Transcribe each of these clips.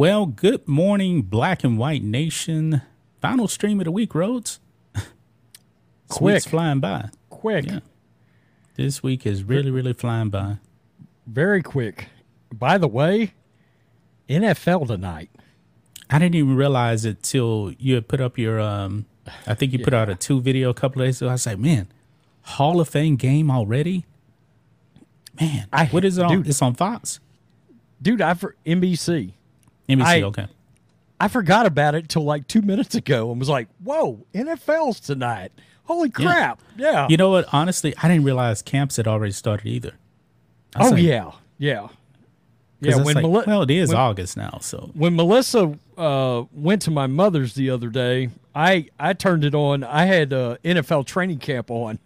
Well, good morning, Black and White Nation. Final stream of the week, Rhodes. Quick. Week's flying by. Quick. Yeah. This week is really, really flying by. Very quick. By the way, NFL tonight. I didn't even realize it till you had put up your. um I think you put out a two video a couple days ago. I was like, man, Hall of Fame game already. Man, I- what is it on? It's on Fox. Dude, I for NBC. NBC. I- okay. I forgot about it till like two minutes ago and was like, whoa, NFL's tonight. Holy crap. Yeah. You know what? Honestly, I didn't realize camps had already started either. Oh, like- yeah. Yeah. Yeah. When, like, Meli- well, it is when- August now, so when Melissa uh, went to my mother's the other day, I, I turned it on. I had uh, NFL training camp on,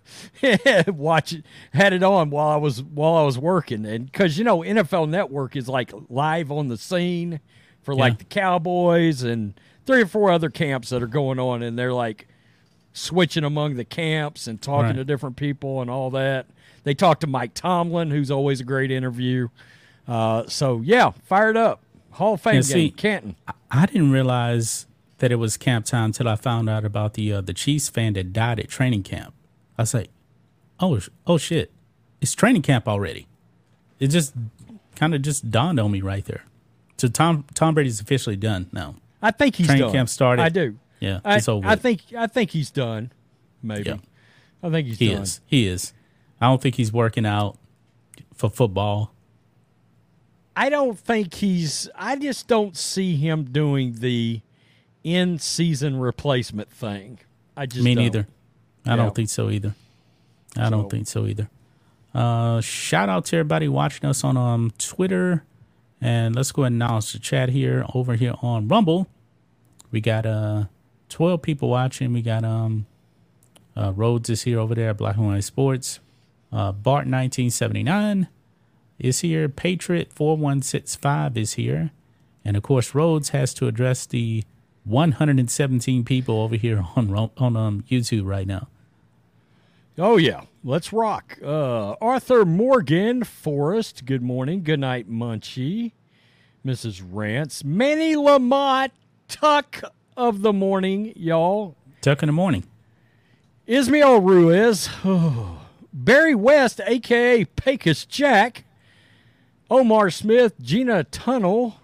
watch it, had it on while I was while I was working, and because you know NFL Network is like live on the scene for like Yeah. the Cowboys and three or four other camps that are going on, and they're like switching among the camps and talking Right. to different people and all that. They talked to Mike Tomlin, who's always a great interview. Uh, so yeah, fired up. Hall of Fame game, see, Canton. I didn't realize that it was camp time until I found out about the uh, the Chiefs fan that died at training camp. I was like, oh, oh shit, it's training camp already. It just kind of just dawned on me right there. So Tom Tom Brady's officially done now. I think he's Training done. camp started. I do. Yeah, I, I think I think he's done. Maybe. Yeah. I think he's He done. is. He is. I don't think he's working out for football. I don't think he's. I just don't see him doing the in-season replacement thing. I just Me don't. neither. I Yeah. don't think so either. I don't think so either. Uh, shout out to everybody watching us on um Twitter, and let's go ahead and announce the chat here over here on Rumble. We got uh twelve people watching. We got um uh, Rhodes is here over there at Black and White Sports. Uh, Bart nineteen seventy nine is here. Patriot four one six five is here, and of course Rhodes has to address the one hundred and seventeen people over here on on um YouTube right now. Oh yeah, let's rock. Uh, Arthur Morgan Forrest. Good morning. Good night, Munchie. Mrs. Rance. Manny Lamont Tuck of the morning, y'all. Tuck in the morning. Ismael Ruiz, Barry West, aka Pecos Jack, Omar Smith, Gina Tunnel,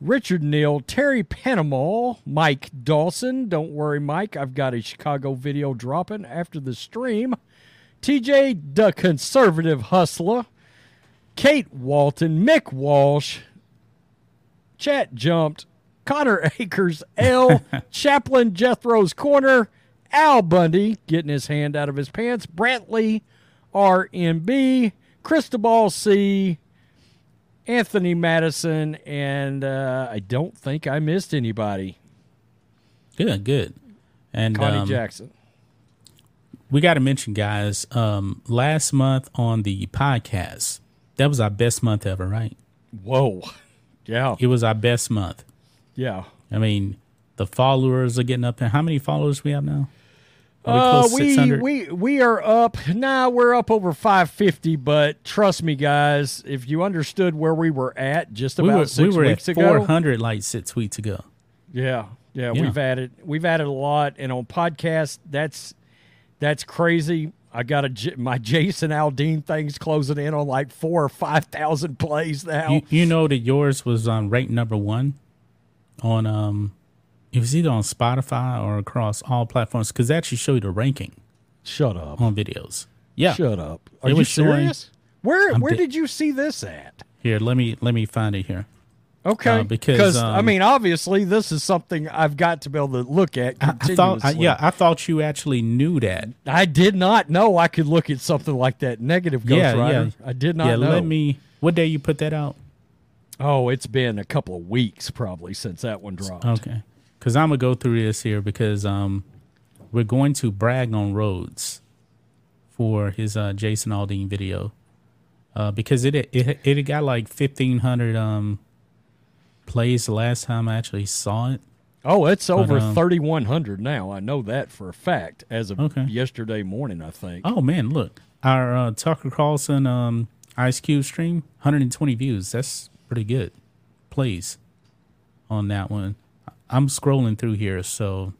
Richard Neal, Terry Panama, Mike Dawson. Don't worry, Mike. I've got a Chicago video dropping after the stream. TJ, the conservative hustler, Kate Walton, Mick Walsh, Chat jumped. Connor Akers, L. Chaplain Jethro's Corner, Al Bundy getting his hand out of his pants, Brantley, RMB, Cristobal C, Anthony Madison, and uh, I don't think I missed anybody. Good, good. And Connie um, Jackson. we got to mention, guys. Um, last month on the podcast, that was our best month ever, right? Whoa. Yeah. It was our best month. Yeah. I mean, the followers are getting up there. How many followers we have now? Are Uh, we we we are up. Nah, we're up over 550. But trust me, guys, if you understood where we were at just we about were, six we were weeks at ago, 400 like six weeks ago. Yeah, yeah, Yeah. we've added we've added a lot, and on podcast, that's that's crazy. I got a my Jason Aldean things closing in on like four or five thousand plays now. You, you know that yours was on ranked number one on um, it was either on Spotify or across all platforms because they actually show you the ranking Shut up! on videos. Yeah, Shut up! Are It you was showing- serious? Where I'm where di- did you see this at? Here, let me let me find it here. Okay. Uh, because, I um, mean, obviously, this is something I've got to be able to look at I, I thought, I, yeah, I thought you actually knew that. I did not know I could look at something like that. Negative Ghost Yeah, Rider. yeah. I did not yeah, know. let me. What day you put that out? Oh, it's been a couple of weeks probably since that one dropped. Okay, because I'm gonna go through this here because um, we're going to brag on Rhodes for his uh, Jason Aldean video, uh, because it it it got like 1500 um plays the last time I actually saw it. Oh, it's over um, 3,100 now. I know that for a fact as of Okay. yesterday morning, I think. Oh man, look, our uh, Tucker Carlson um Ice Cube stream, 120 views. That's pretty good. Plays on that one. I'm scrolling through here, so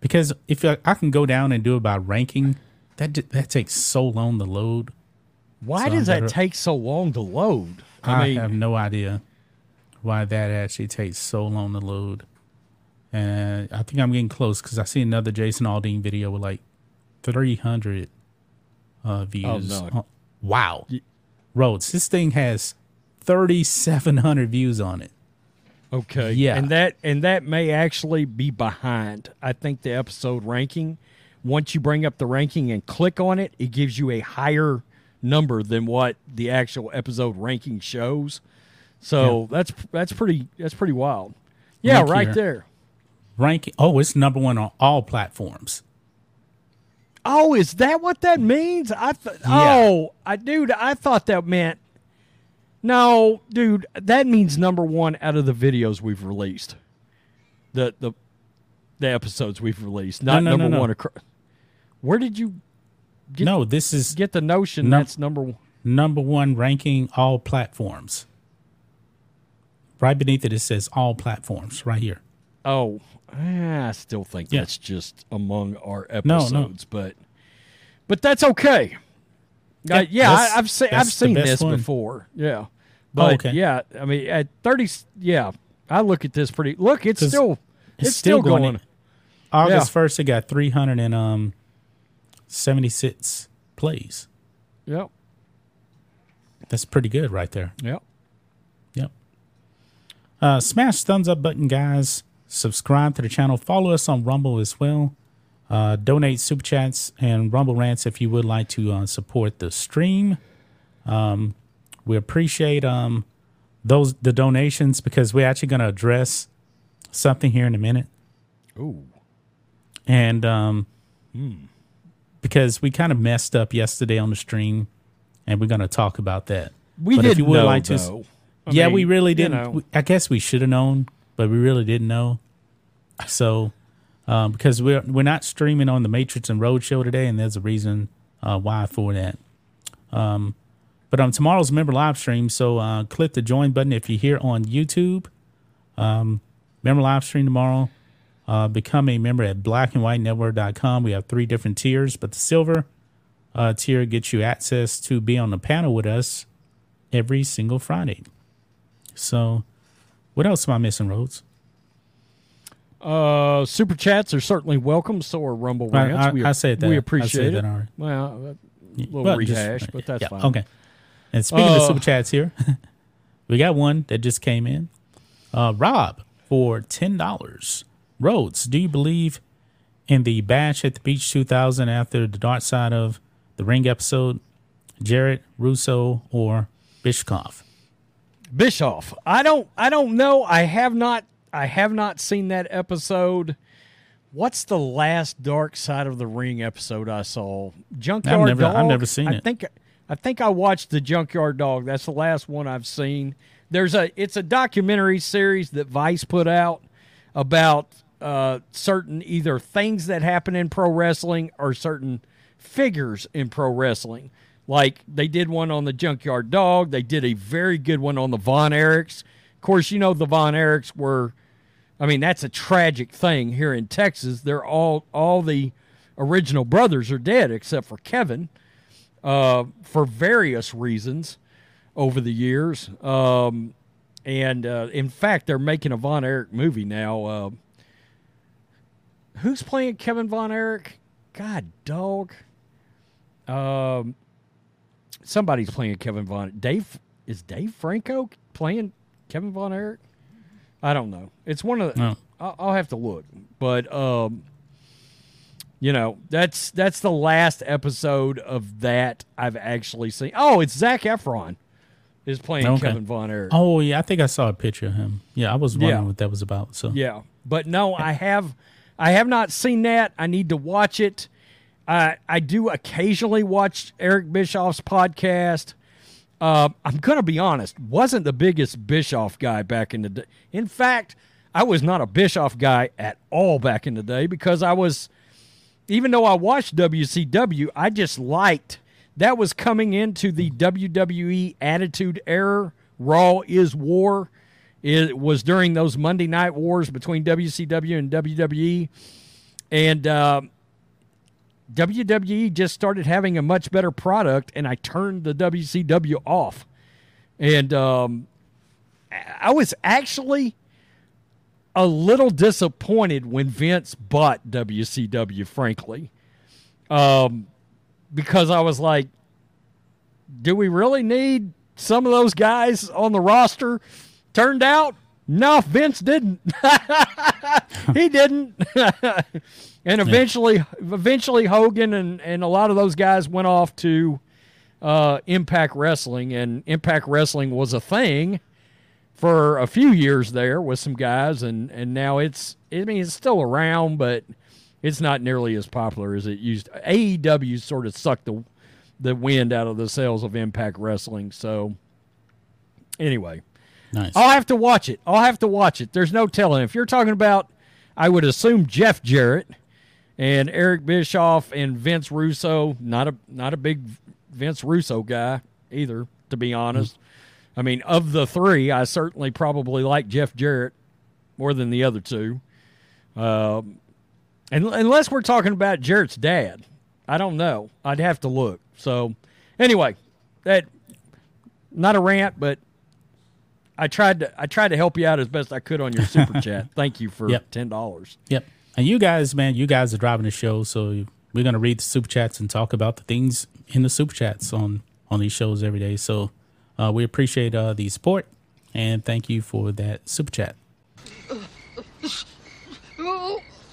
because if I, I can go down and do it by ranking, that that takes so long to load. Why So does that take so long to load? I, I mean, have no idea why that actually takes so long to load. And I think I'm getting close because I see another Jason Aldean video with like 300 uh, views. no. Oh, wow. Rhodes, this thing has 3,700 views on it. Okay. yeah. And that and that may actually be behind. I think the episode ranking. Once you bring up the ranking and click on it, it gives you a higher number than what the actual episode ranking shows. So that's that's pretty that's pretty wild. Yeah, Look right here. there. Ranking, oh, it's number one on all platforms. Oh, is that what that means? I th- Yeah. oh, I dude, I thought that meant no, dude. That means number one out of the videos we've released, the the the episodes we've released, not no, no, number no. one. Acro- Where did you Get- no, this is get the notion Num- that's number one? number one ranking all platforms. Right beneath it, it says all platforms right here. Oh, I still think Yeah. that's just among our No, no. episodes, but but that's okay. Uh, Yeah, yeah, I, I've seen I've seen this one. before. Yeah, but okay. yeah, I mean at thirty, yeah, I look at this pretty. Look, it's still it's, still, going. August first, it got three hundred and um seventy six plays. Yep, That's pretty good right there. yep. Yep. Uh, smash thumbs up button, guys. Subscribe to the channel. Follow us on Rumble as well. Uh, donate super chats and Rumble rants if you would like to uh, support the stream. Um, we appreciate um, those the donations because we're actually going to address something here in a minute. Ooh, and um, because we kind of messed up yesterday on the stream, and we're going to talk about that. we But didn't if you would know like to, though. Yeah, mean, we really didn't. know. I guess we should have known, but we really didn't know. So, um, because we're we're not streaming on the Matrix and Roadshow today, and there's a reason uh, why for that. Um, but on tomorrow's member live stream, so uh, click the join button if you're here on YouTube. Um, member live stream tomorrow. Uh, become a member at blackandwhitenetwork.com. We have three different tiers, but the silver uh, tier gets you access to be on the panel with us every single Friday. So, what else am I missing, Rhodes? Uh, super chats are certainly welcome. So are Rumble I- rants. I- we, I said that. We I appreciate said it. that. Well, a little Well, just- rehash, but that's yeah, fine. Okay. And speaking of Uh, super chats here, we got one that just came in. Uh, Rob for ten dollars. Rhodes, do you believe in the bash at the beach 2000 after the dark side of the ring episode? Jarrett, Russo, or Bischoff? Bischoff. I don't I don't know. I have not I have not seen that episode. What's the last Dark Side of the Ring episode I saw? Junkyard never- I've never seen I it. think I think I watched the Junkyard Dog. That's the last one I've seen. There's a it's a documentary series that Vice put out about uh, certain either things that happen in pro wrestling or certain figures in pro wrestling. Like they did one on the Junkyard Dog. They did a very good one on the Von Erichs. Of course, you know the Von Erichs were. I mean, that's a tragic thing here in Texas. They're all all the original brothers are dead except for Kevin, uh, for various reasons over the years. Um, and uh, in fact, they're making a Von Erich movie now. Uh, who's playing Kevin Von Erich? God, dog. Um, somebody's playing Kevin Von. Dave is Dave Franco playing Kevin Von Erich. I don't know. It's one of the. No. I'll, I'll have to look, but um, you know that's that's the last episode of that I've actually seen. Oh, it's Zac Efron is playing Okay. Kevin Von Erich. Oh yeah, I think I saw a picture of him. Yeah, I was wondering Yeah. what that was about. So Yeah, but no, I have, I have not seen that. I need to watch it. I I do occasionally watch Eric Bischoff's podcast. Uh, I'm gonna be honest, wasn't the biggest Bischoff guy back in the day. In fact, I was not a Bischoff guy at all back in the day because I was, even though I watched WCW, I just liked that was coming into the WWE Attitude Era. Raw is War. It was during those Monday Night Wars between WCW and WWE, and uh, WWE just started having a much better product, and I turned the WCW off. And um, I was actually a little disappointed when Vince bought WCW, frankly, um, because I was like, do we really need some of those guys on the roster? Turned out, no, Vince didn't. he didn't. and eventually, eventually Hogan and, and a lot of those guys went off to uh, Impact Wrestling, and Impact Wrestling was a thing for a few years there with some guys, and and now it's I mean it's still around, but it's not nearly as popular as it used. AEW sort of sucked the the wind out of the sails of Impact Wrestling. So anyway, nice. I'll have to watch it. I'll have to watch it. There's no telling. If you're talking about, I would assume Jeff Jarrett and Eric Bischoff and Vince Russo. Not a not a big Vince Russo guy either, to be honest. I mean, of the three, I certainly probably like Jeff Jarrett more than the other two. Um, and unless we're talking about Jarrett's dad, I don't know. I'd have to look. So, anyway, that not a rant, but I tried to I tried to help you out as best I could on your super chat. Thank you for Yep. ten dollars. Yep. And you guys, man, you guys are driving the show, so we're gonna read the super chats and talk about the things in the super chats on on these shows every day. So uh, we appreciate uh, the support and thank you for that super chat.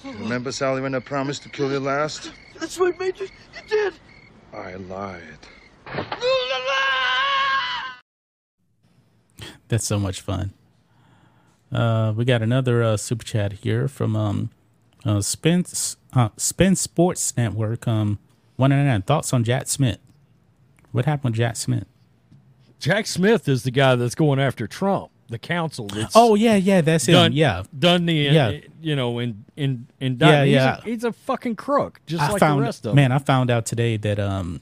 Remember, Sally, when I promised to kill you last? That's right, Major. You did. I lied. That's so much fun. Uh, we got another uh, super chat here from um, uh, Spence uh, Spin Sports Network. Um, one ninety nine thoughts on Jack Smith. What happened with Jack Smith? Jack Smith is the guy that's going after Trump, the council that's Oh yeah, yeah, that's him. done Yeah, done the Yeah. you know in in in Yeah, he's yeah. A, he's a fucking crook, just I like found the rest of them. man. I found out today that um,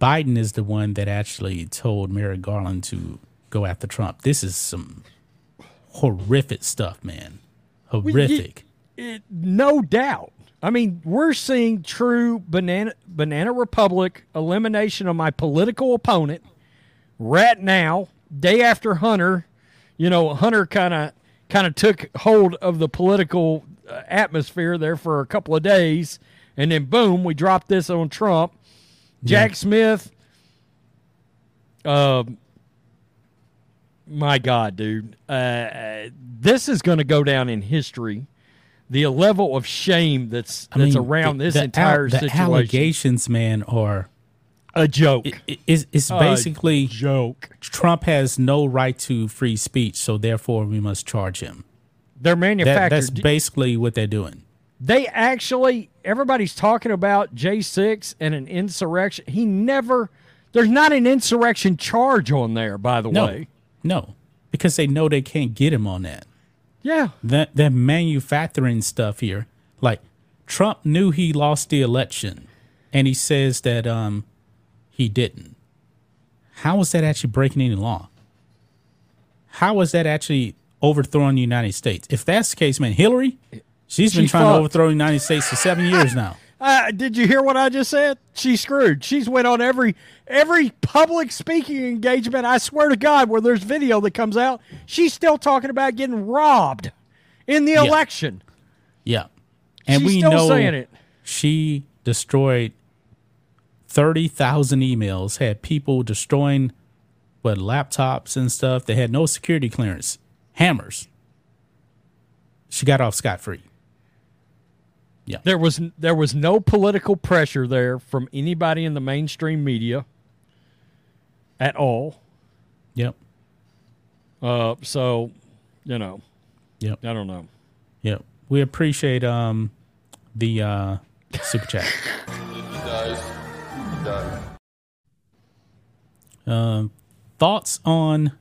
Biden is the one that actually told Merrick Garland to go after Trump. This is some horrific stuff, man. Horrific. It, no doubt. I mean, we're seeing true banana banana republic elimination of my political opponent right now, day after Hunter. You know, Hunter kind of kind of took hold of the political uh, atmosphere there for a couple of days, and then boom, we dropped this on Trump. Jack Smith. Um, my God, dude, uh, this is going to go down in history. The level of shame that's I that's mean, around the- this the entire al- the situation. allegations, man, are a joke. it, it- it's, it's A basically joke. Trump has no right to free speech, so therefore we must charge him. They're That, manufactured. that's basically what they're doing. they actually everybody's talking about J6 and an insurrection. He never there's not an insurrection charge on there, by the No, way. No, because they know they can't get him on that. Yeah. that that manufacturing stuff here. Like Trump knew he lost the election, and he says that um he didn't. How is that actually breaking any law? How is that actually overthrowing the United States? If that's the case, man, Hillary, she's been trying to overthrow the United States for seven years now. Uh, did you hear what I just said? She's screwed. She's went on every every public speaking engagement. I swear to God, where there's video that comes out, she's still talking about getting robbed in the election. Yeah, and She's we still know saying it. she destroyed thirty thousand emails. Had people destroying but laptops and stuff. They had no security clearance. Hammers. She got off scot free. There was there was no political pressure there from anybody in the mainstream media at all. Yep. Uh, so, you know, Yep. I don't know. Yep. We appreciate um the uh super chat. Um, thoughts on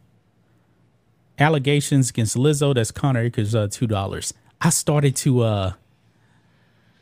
allegations against Lizzo? That's Connor Akers, uh, two dollars. I started to uh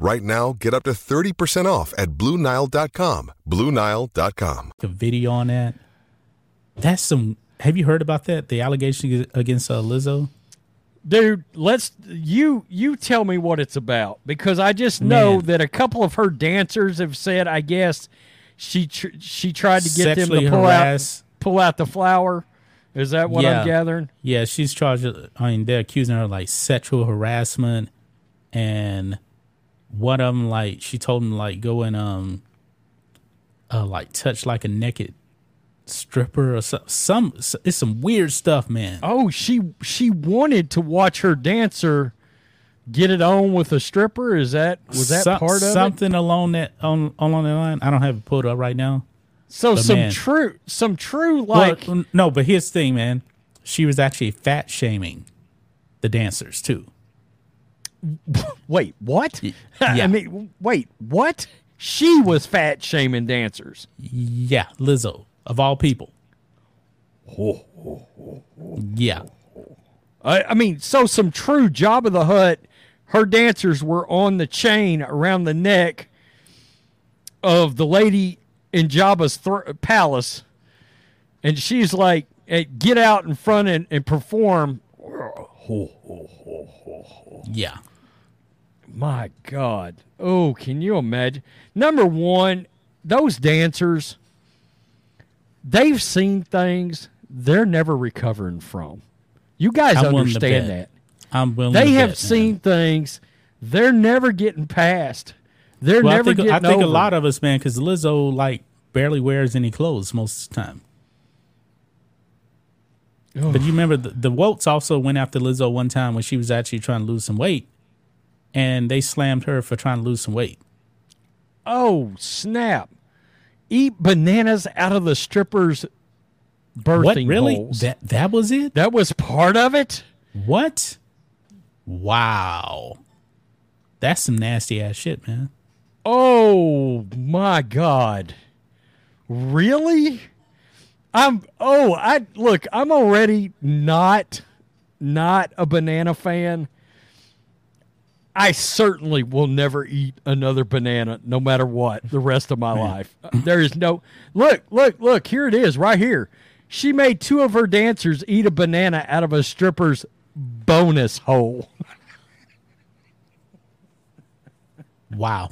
Right now, get up to 30% off at BlueNile.com. BlueNile.com. a video on that. That's some. Have you heard about that? The allegation against uh, Lizzo. Dude, let's you you tell me what it's about because I just know Man. that a couple of her dancers have said I guess she tr- she tried to get them to pull harass. out pull out the flower. Is that what Yeah. I'm gathering? Yeah, she's charged. I mean, they're accusing her of like sexual harassment, and one of them like she told him like go and um, uh, like touch like a naked stripper or some. Some it's some weird stuff, man. Oh, she she wanted to watch her dancer get it on with a stripper. Is that was that part of it? something along that on along that line? I don't have it pulled up right now. So some man. true some true like no, but here's the thing, man. She was actually fat shaming the dancers too. wait what? yeah. I mean wait what? She was fat shaming dancers. Yeah, Lizzo of all people. Yeah, I, I mean, so some true Jabba the Hutt. Her dancers were on the chain around the neck of the lady in Jabba's thr palace, and she's like, hey, "Get out in front and, and perform." yeah. My God! Oh, can you imagine? Number one, those dancers. They've seen things they're never recovering from. You guys I'm understand that. I'm willing. They have bet, seen man. things they're never getting past. They're Well, I never think, getting I think over. a lot of us, man, because Lizzo like barely wears any clothes most of the time. But you remember the, the Wolts also went after Lizzo one time when she was actually trying to lose some weight, and they slammed her for trying to lose some weight. oh snap! Eat bananas out of the strippers' birthing what really? holes. That that was it? that was part of it. What? Wow. That's some nasty ass shit, man. Oh my god. Really? I'm oh, I look, I'm already not not a banana fan. I certainly will never eat another banana no matter what the rest of my life. Uh, There is no Look, look, look, here it is right here. She made two of her dancers eat a banana out of a stripper's bonus hole. Wow.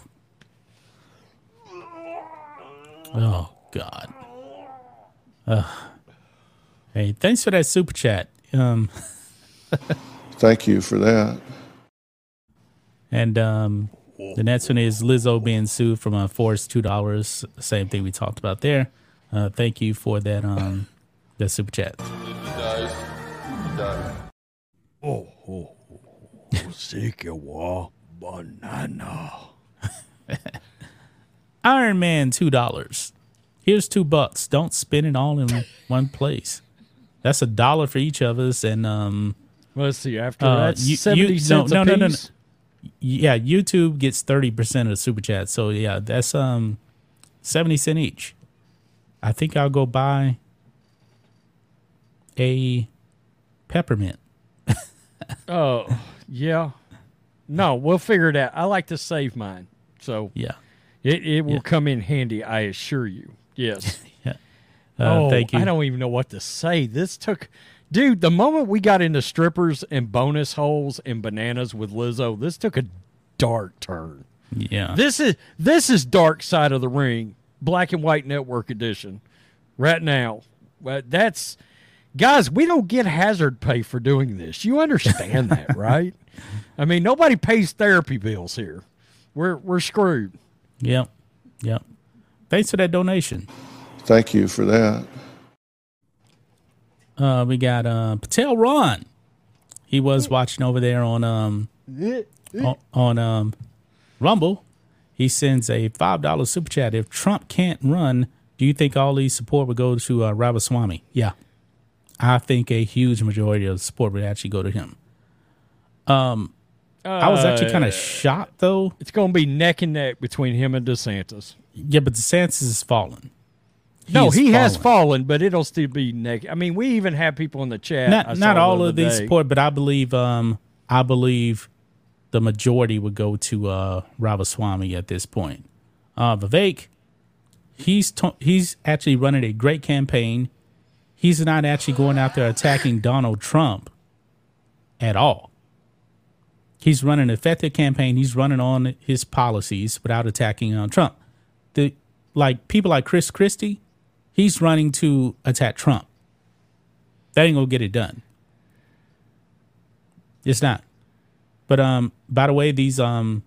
Oh God. Ugh. Hey, thanks for that super chat. Um, Thank you for that. And um, the next one is Lizzo being sued from a forced two dollars. Same thing we talked about there. Uh, thank you for that. Um, that super chat. Oh, oh, oh. banana. Iron Man two dollars. Here's two bucks. Don't spend it all in one place. That's a dollar for each of us, and um, Let's see. After Uh, that's you- you- seventy no, cents no, no, no, no. Yeah, YouTube gets thirty percent of the super chat. So yeah, that's um seventy cent each. I think I'll go buy a peppermint. Oh, yeah. No, we'll figure it out. I like to save mine, so Yeah. it, it will Yeah. come in handy. I assure you. Yes. Uh, oh, thank you. I don't even know what to say. This took, dude. The moment we got into strippers and bonus holes and bananas with Lizzo, this took a dark turn. yeah. This is this is Dark Side of the Ring, Black and White Network Edition, right now. Uh, that's guys, we don't get hazard pay for doing this. You understand that, right? I mean, nobody pays therapy bills here. We're we're screwed. Yep. Yep. Thanks for that donation. Thank you for that. Uh, we got uh, Patel Ron. He was watching over there on um on, on um Rumble. He sends a five dollar super chat. If Trump can't run, do you think all these support would go to uh, Ramaswamy? Yeah, I think a huge majority of the support would actually go to him. Um, I was actually kind Uh, of shocked though. It's going to be neck and neck between him and DeSantis. Yeah, but DeSantis is fallen. No, he has fallen. fallen, but it'll still be neck. I mean, we even have people in the chat. Not not all other of these support, but I believe um I believe the majority would go to uh Ramaswamy at this point. Uh Vivek, he's he's actually running a great campaign. He's not actually going out there attacking Donald Trump at all. He's running an effective campaign. He's running on his policies without attacking on Trump. The like people like Chris Christie, he's running to attack Trump. That ain't gonna get it done. It's not. But um, by the way, these um,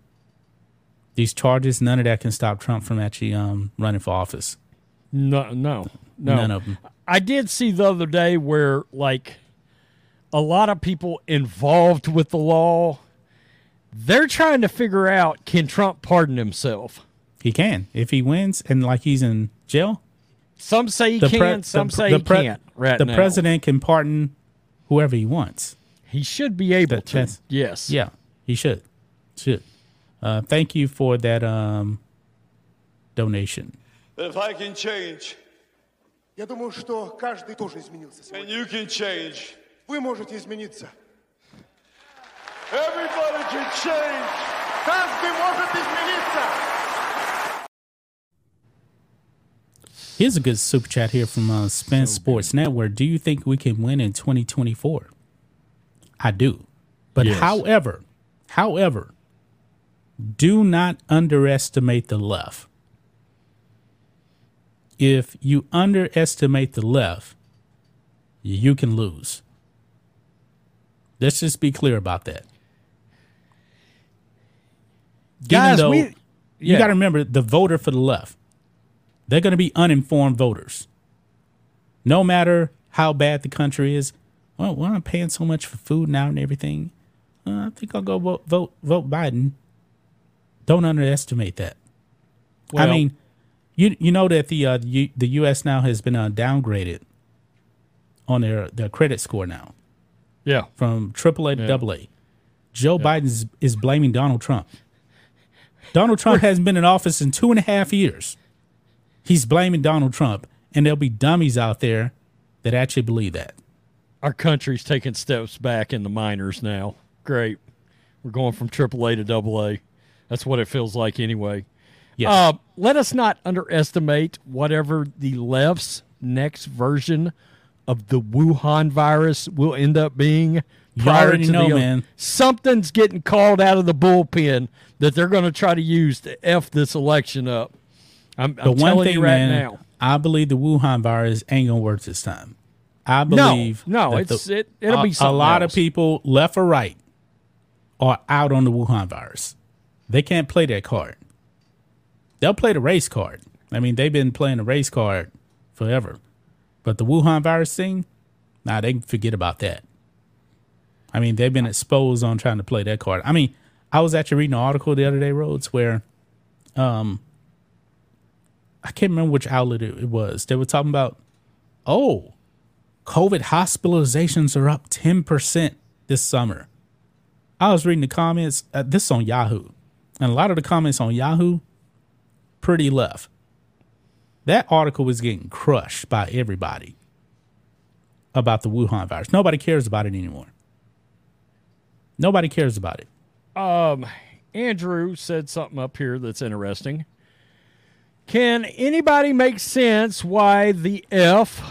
these charges, none of that can stop Trump from actually um running for office. No, no, no. None of them. I did see the other day where like a lot of people involved with the law they're trying to figure out can Trump pardon himself. He can if he wins, and like he's in jail. Some say he The can, pre- some the- say the he pre- can't. Right the now. president can pardon whoever he wants. he should be able That- to. that's- Yes. Yeah, he should. Should. Uh, thank you for that um donation. If I can change, Я думаю, что каждый тоже изменился and сегодня. you can change, Вы можете измениться. everybody can change. Каждый может измениться. Here's a good super chat here from uh, Spence Sports Network. Do you think we can win in 2024? I do. But Yes. however, however, do not underestimate the left. If you underestimate the left, you can lose. Let's just be clear about that. Guys, though we you got to remember the voter for the left. They're going to be uninformed voters. No matter how bad the country is. Well, well I'm paying so much for food now and everything. Uh, I think I'll go vote vote vote Biden. Don't underestimate that. I mean, you you know that the uh, U, the U.S. now has been uh, downgraded on their their credit score now yeah. from AAA to Yeah. double A. Joe Biden is, is blaming Donald Trump. Donald Trump hasn't been in office in two and a half years. He's blaming Donald Trump, and there'll be dummies out there that actually believe that. Our country's taking steps back in the minors now. Great. We're going from AAA to double A. That's what it feels like anyway. Yes. Uh, let us not underestimate whatever the left's next version of the Wuhan virus will end up being. You prior already to know, the- man. Something's getting called out of the bullpen that they're going to try to use to f this election up. I'm, the I'm one telling thing, you right man, now. I believe the Wuhan virus ain't gonna work this time. I believe no, that it's- it- it'll a, be a lot else. of people, left or right, are out on the Wuhan virus. They can't play that card. They'll play the race card. I mean, they've been playing the race card forever. But the Wuhan virus thing, nah, they can forget about that. I mean, they've been exposed on trying to play that card. I mean, I was actually reading an article the other day, Rhodes, where um I can't remember which outlet it, it was. They were talking about, oh, COVID hospitalizations are up 10% this summer. I was reading the comments. Uh, this on Yahoo, and a lot of the comments on Yahoo pretty left. That article was getting crushed by everybody about the Wuhan virus. Nobody cares about it anymore. Nobody cares about it. Um, Andrew said something up here that's interesting. Can anybody make sense why the F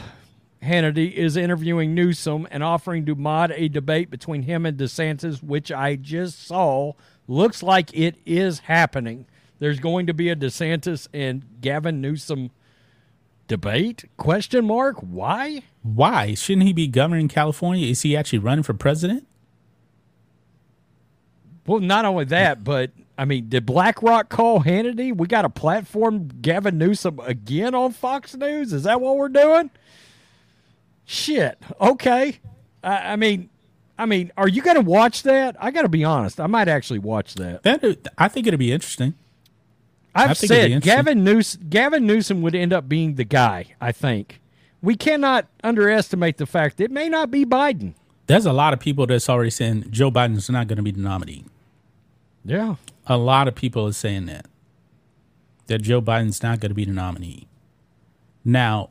Hannity is interviewing Newsom and offering to mod a debate between him and DeSantis, which I just saw looks like it is happening. There's going to be a DeSantis and Gavin Newsom debate? Question mark. Why? Why shouldn't he be governing California? Is he actually running for president? Well, not only that, but I mean, did BlackRock call Hannity? We got a platform Gavin Newsom again on Fox News. Is that what we're doing? Shit. Okay. I, I mean, I mean, are you going to watch that? I got to be honest. I might actually watch that. That I think it'll be interesting. I've I think it'd be said. Gavin Newsom, Gavin Newsom would end up being the guy. I think we cannot underestimate the fact it may not be Biden. There's a lot of people that's already saying Joe Biden's not going to be the nominee. Yeah. A lot of people are saying that that Joe Biden's not going to be the nominee. Now,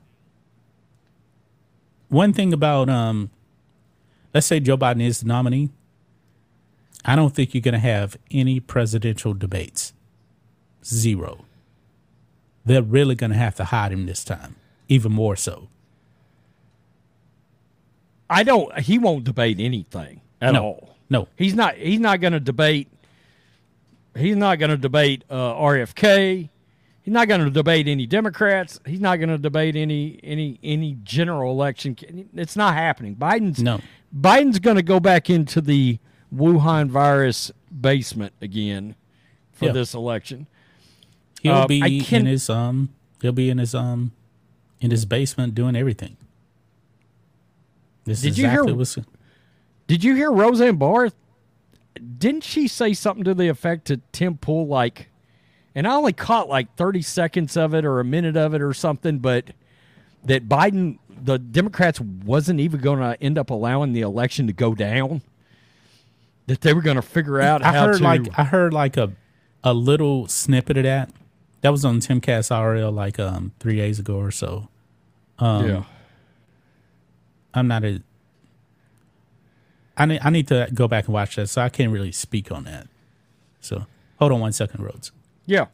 one thing about um, let's say Joe Biden is the nominee, I don't think you're going to have any presidential debates. Zero. They're really going to have to hide him this time, even more so. I don't. He won't debate anything at No. all. No, He's not. He's not going to debate. He's not going to debate uh, RFK. He's not going to debate any Democrats. He's not going to debate any any any general election. It's not happening. Biden's No. Biden's going to go back into the Wuhan virus basement again for Yeah. this election. he'll Uh, be I in his um, he'll be in his um, in his basement doing everything. This Did is you hear- exactly what's Did you hear Roseanne Barr? Didn't she say something to the effect to Tim Pool like, and I only caught like thirty seconds of it or a minute of it or something, but that Biden, the Democrats, wasn't even going to end up allowing the election to go down. That they were going to figure out I how heard to. like I heard like a a little snippet of that. That was on Timcast IRL like um three days ago or so. Um, yeah. I'm not a. I need I need to go back and watch that, so I can't really speak on that. So hold on one second, Rhodes. Yeah.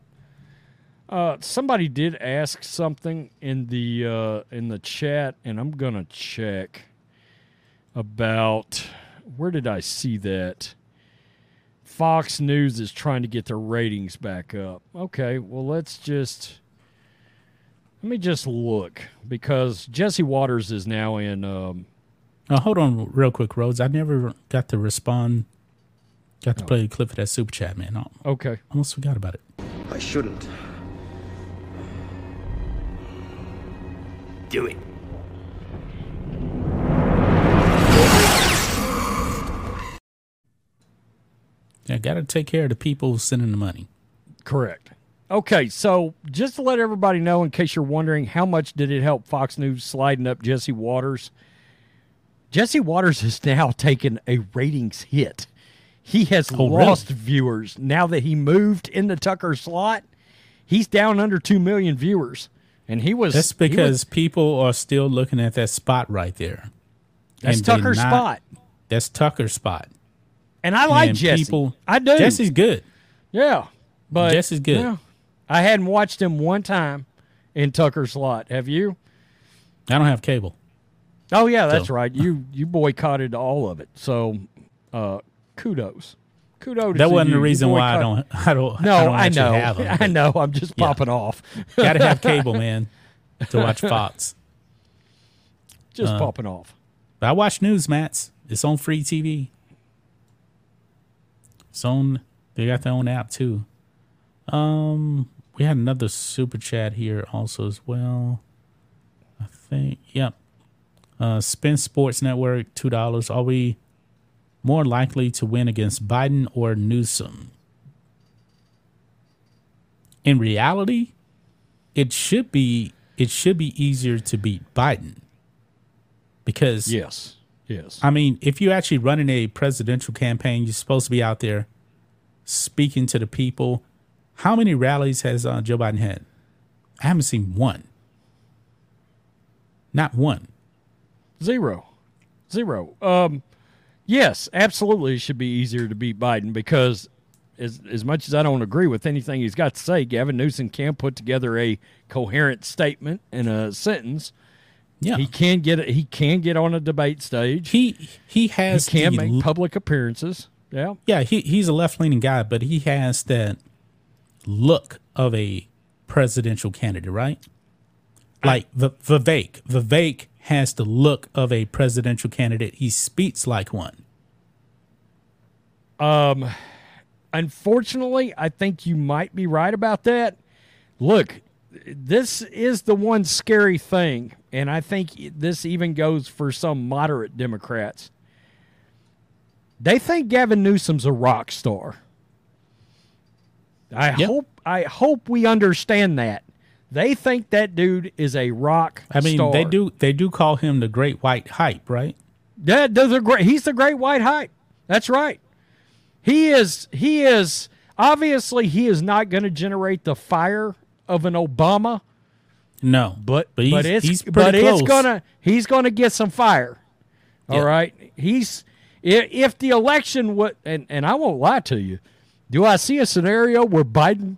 Uh, somebody did ask something in the uh, in the chat, and I'm gonna check about where did I see that? Fox News is trying to get their ratings back up. Okay, well let's just let me just look because Jesse Watters is now in. Um, Oh, hold on real quick, Rhodes. I never got to respond. Got to play a clip of that super chat, man. I okay, almost forgot about it. I shouldn't. Do it. Yeah, got to take care of the people sending the money. Correct. Okay, so just to let everybody know, in case you're wondering, how much did it help Fox News sliding up Jesse Watters? Jesse Watters has now taken a ratings hit. He has Oh, really? lost viewers now that he moved in the Tucker slot. He's down under two million viewers, and he was That's he was- because people are still looking at that spot right there. that's Tucker's not- spot, That's Tucker's spot. and I like and Jesse. people- I do. Jesse's good. yeah, but Jesse's good. yeah. I hadn't watched him one time in Tucker's slot. Have you? I don't have cable. Oh yeah, that's So- right. You you boycotted all of it. So uh kudos. Kudos. That wasn't you. the reason why I don't. I don't. No, I, don't I, know. Have them, I know. I'm just Yeah. popping off. Got to have cable, man, to watch Fox. just Uh, popping off. But I watch Newsmax. It's on free TV. It's on. They got their own app too. Um, we had another super chat here also as well. I think. Yep. Uh, Spin Sports Network two dollars. Are we more likely to win against Biden or Newsom? In reality, it should be it should be easier to beat Biden because Yes. Yes. I mean, if you're actually running a presidential campaign, you're supposed to be out there speaking to the people. How many rallies has uh, Joe Biden had? I haven't seen one. Not one. Zero. Zero. Um, yes, absolutely, it should be easier to beat Biden because, as as much as I don't agree with anything he's got to say, Gavin Newsom can put together a coherent statement in a sentence. Yeah, He can get it. He can get on a debate stage. he he He has can the make public appearances. Yeah. yeah he he's a left leaning guy, but he has that look of a presidential candidate, right? Like V- Vivek, Vivek has the look of a presidential candidate. He speaks like one. Um, unfortunately, I think you might be right about that. Look, this is the one scary thing, and I think this even goes for some moderate Democrats. They think Gavin Newsom's a rock star. I Yep. hope I hope we understand that. They think that dude is a rock I mean, star. they do they do call him the Great White Hype, right? Yeah, those are great. He's the great white hype. That's right. He is. He is. Obviously, he is not going to generate the fire of an Obama, No, but but he's, but it's but close. it's gonna he's gonna get some fire. All Yeah. right. He's if, if the election would and and I won't lie to you. Do I see a scenario where Biden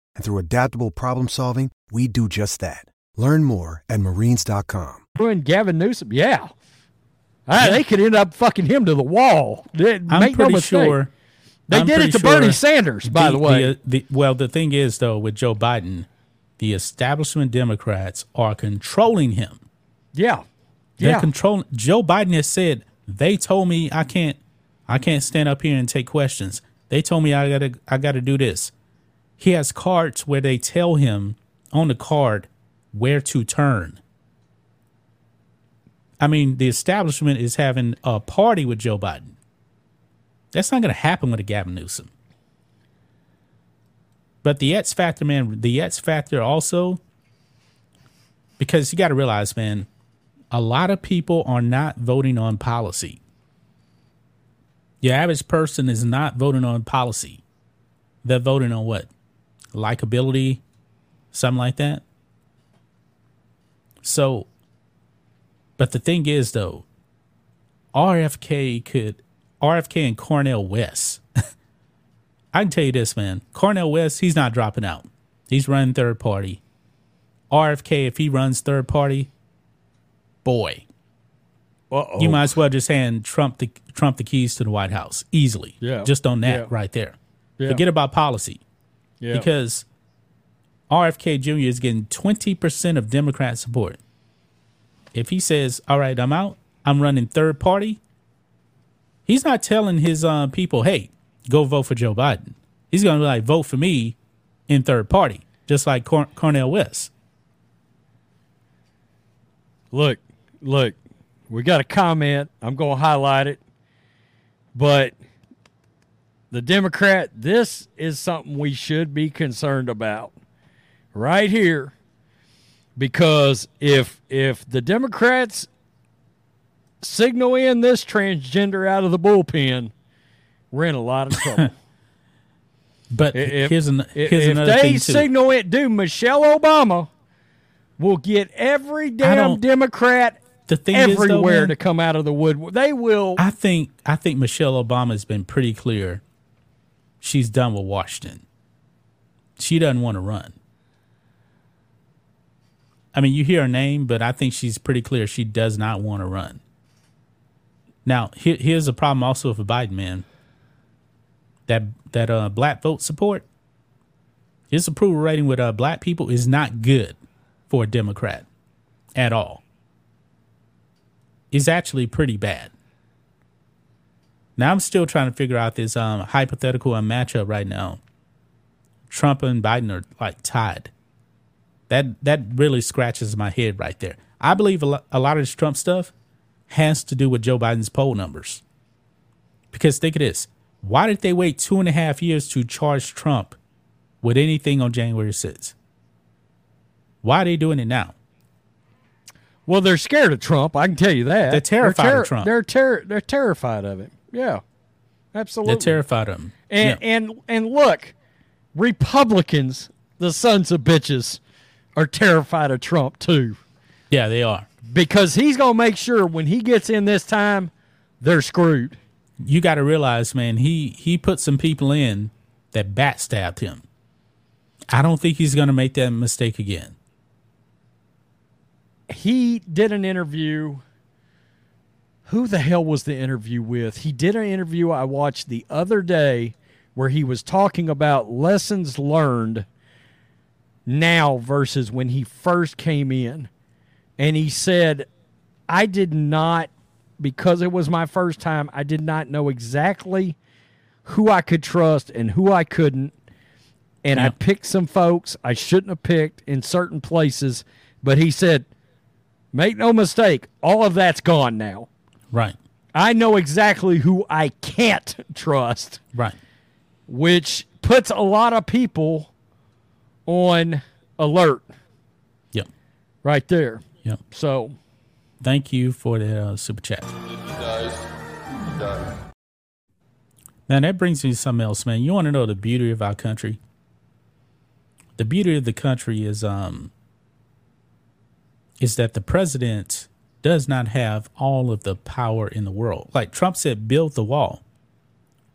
And through adaptable problem solving, we do just that. Learn more at marines.com. screwing Gavin Newsom, yeah. Ah, They could end up fucking him to the wall. They- I'm make no pretty mistake. sure They I'm did it pretty to Bernie Sanders, by the, way. uh, the- well, the thing is, though, with Joe Biden, the establishment Democrats are controlling him. yeah, They're yeah. controlling. Joe Biden has said they told me I can't, I can't stand up here and take questions. They told me I gotta, I gotta do this. He has cards where they tell him on the card where to turn. I mean, the establishment is having a party with Joe Biden. That's not going to happen with a Gavin Newsom. But the X factor, man, the X factor also, because you got to realize, man, a lot of people are not voting on policy. Your average person is not voting on policy. They're voting on what? Likability, something like that. So, but the thing is, though, RFK could, RFK and Cornel West. I can tell you this, man. Cornel West, he's not dropping out. He's running third party. RFK, if he runs third party, boy, Uh-oh. you might as well just hand Trump the Trump the keys to the White House easily. Yeah. Just on that Yeah. right there. Yeah. Forget about policy yeah. because RFK Jr. is getting 20% of Democrat support. If he says, "All right, I'm out. I'm running third party," he's not telling his uh, people, "Hey, go vote for Joe Biden." He's going to be like, "Vote for me in third party," just like Cor- Cornel West. look, look, we got a comment. I'm going to highlight it. But the Democrat, this is something we should be concerned about right here. Because if if the Democrats signal in this transgender out of the bullpen, we're in a lot of trouble. But If, here's an here's if another they signal it, dude, Michelle Obama will get every damn Democrat the thing is, though, everywhere man, to come out of the wood. They will. I think I think Michelle Obama has been pretty clear. She's done with Washington. She doesn't want to run. I mean, you hear her name, but I think she's pretty clear she does not want to run. Now, here, here's a problem also for Biden, man. That that uh, black vote support, his approval rating with uh, black people is not good for a Democrat at all. Is actually pretty bad. Now I'm still trying to figure out this um, hypothetical matchup right now. Trump and Biden are like tied. That that really scratches my head right there. I believe a lot, a lot of this Trump stuff has to do with Joe Biden's poll numbers. Because think of this: why did they wait two and a half years to charge Trump with anything on January 6th? Why are they doing it now? Well, they're scared of Trump. I can tell you that. They're terrified they're of Trump. They're ter- they're terrified of him. Yeah, absolutely. They're terrified of him. And Yeah. and and look, Republicans, the sons of bitches, are terrified of Trump too, yeah, they are. because he's gonna make sure when he gets in this time, they're screwed. You got to realize, man, he he put some people in that backstabbed him. I don't think he's going to make that mistake again. he did an interview. Who the hell was the interview with? He did an interview I watched the other day where he was talking about lessons learned now versus when he first came in. And he said, I did not, because it was my first time, I did not know exactly who I could trust and who I couldn't. And I picked some folks I shouldn't have picked in certain places. But he said, Make no mistake, all of that's gone now. Right. I know exactly who I can't trust, Right. which puts a lot of people on alert Yep. right there. Yep. So, Thank you for the uh, super chat. He dies. He dies. Now that brings me to something else, man. You want to know the beauty of our country? The beauty of the country is um is that the president does not have all of the power in the world. Like Trump said, build the wall.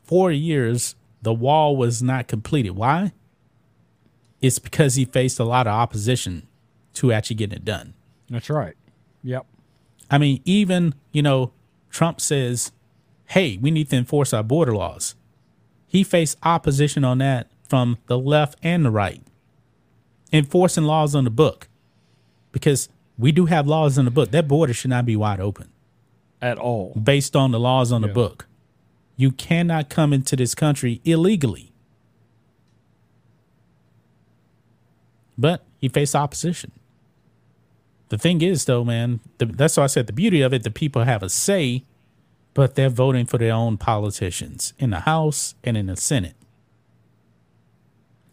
Four years, the wall was not completed. Why? It's because he faced a lot of opposition to actually getting it done. that's right. Yep. I mean, even, you know, Trump says, hey, we need to enforce our border laws. He faced opposition on that from the left and the right, enforcing laws on the book. Because we do have laws in the book. That border should not be wide open At all. based on the laws on the book. You cannot come into this country illegally. But he faced opposition. The thing is, though, man, the, that's why I said the beauty of it, the people have a say, but they're voting for their own politicians in the House and in the Senate.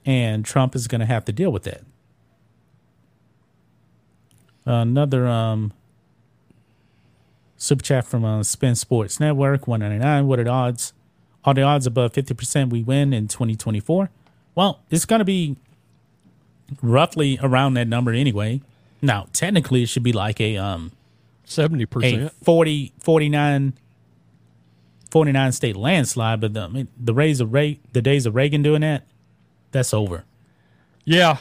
And Trump is going to have to deal with that. Another um, super chat from uh, Spin Sports Network 199. What are the odds? Are the odds above 50% we win in 2024? Well, it's going to be roughly around that number anyway. Now, technically, it should be like a um, 70%. 40, 49, 49 state landslide, but the, I mean, the days of Ray, the days of Reagan doing that, that's over. Yeah.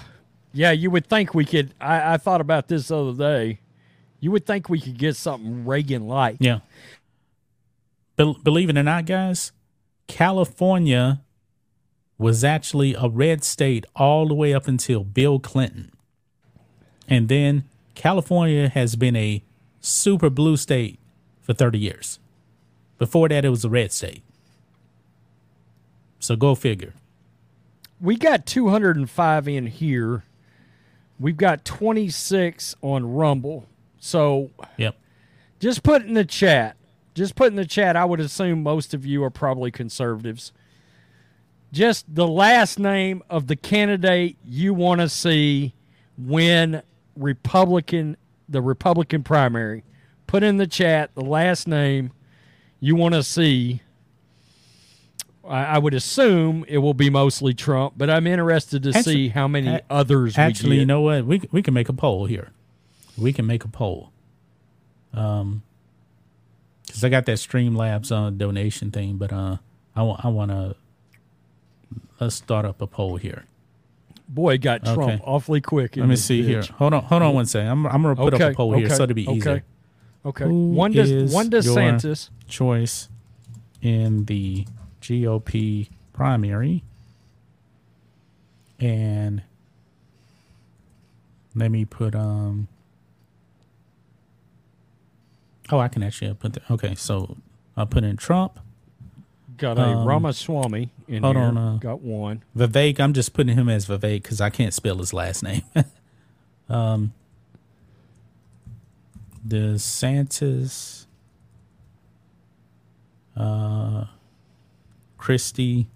Yeah, you would think we could. I, I thought about this the other day. You would think we could get something Reagan like. Yeah. Bel believe it or not, guys, California was actually a red state all the way up until Bill Clinton. And then California has been a super blue state for 30 years. Before that, it was a red state. So go figure. We got 205 in here. We've got 26 on Rumble. So Yep. just put in the chat. Just put in the chat. I would assume most of you are probably conservatives. Just the last name of the candidate you want to see win Republican the Republican primary. Put in the chat the last name you want to see. I, I would assume it will be mostly Trump, but I'm interested to Actu- see how many a- others. Actually, you know what? We we can make a poll here. We can make a poll. Um, because I got that Streamlabs uh, donation thing, but uh, I want I want to let's start up a poll here. boy, got Trump Okay. awfully quick. Let me see here. Hold on, hold on one second. I'm I'm gonna put up a poll here so it'll be okay. easier. Okay. Who one does one DeSantis. choice in the GOP primary, and let me put um. Oh, I can actually put the okay. So I'll put in Trump, Got a Um, Ramaswamy in hold here. on, uh, Got one. Vivek, I'm just putting him as Vivek because I can't spell his last name. um, DeSantis, uh, Christie,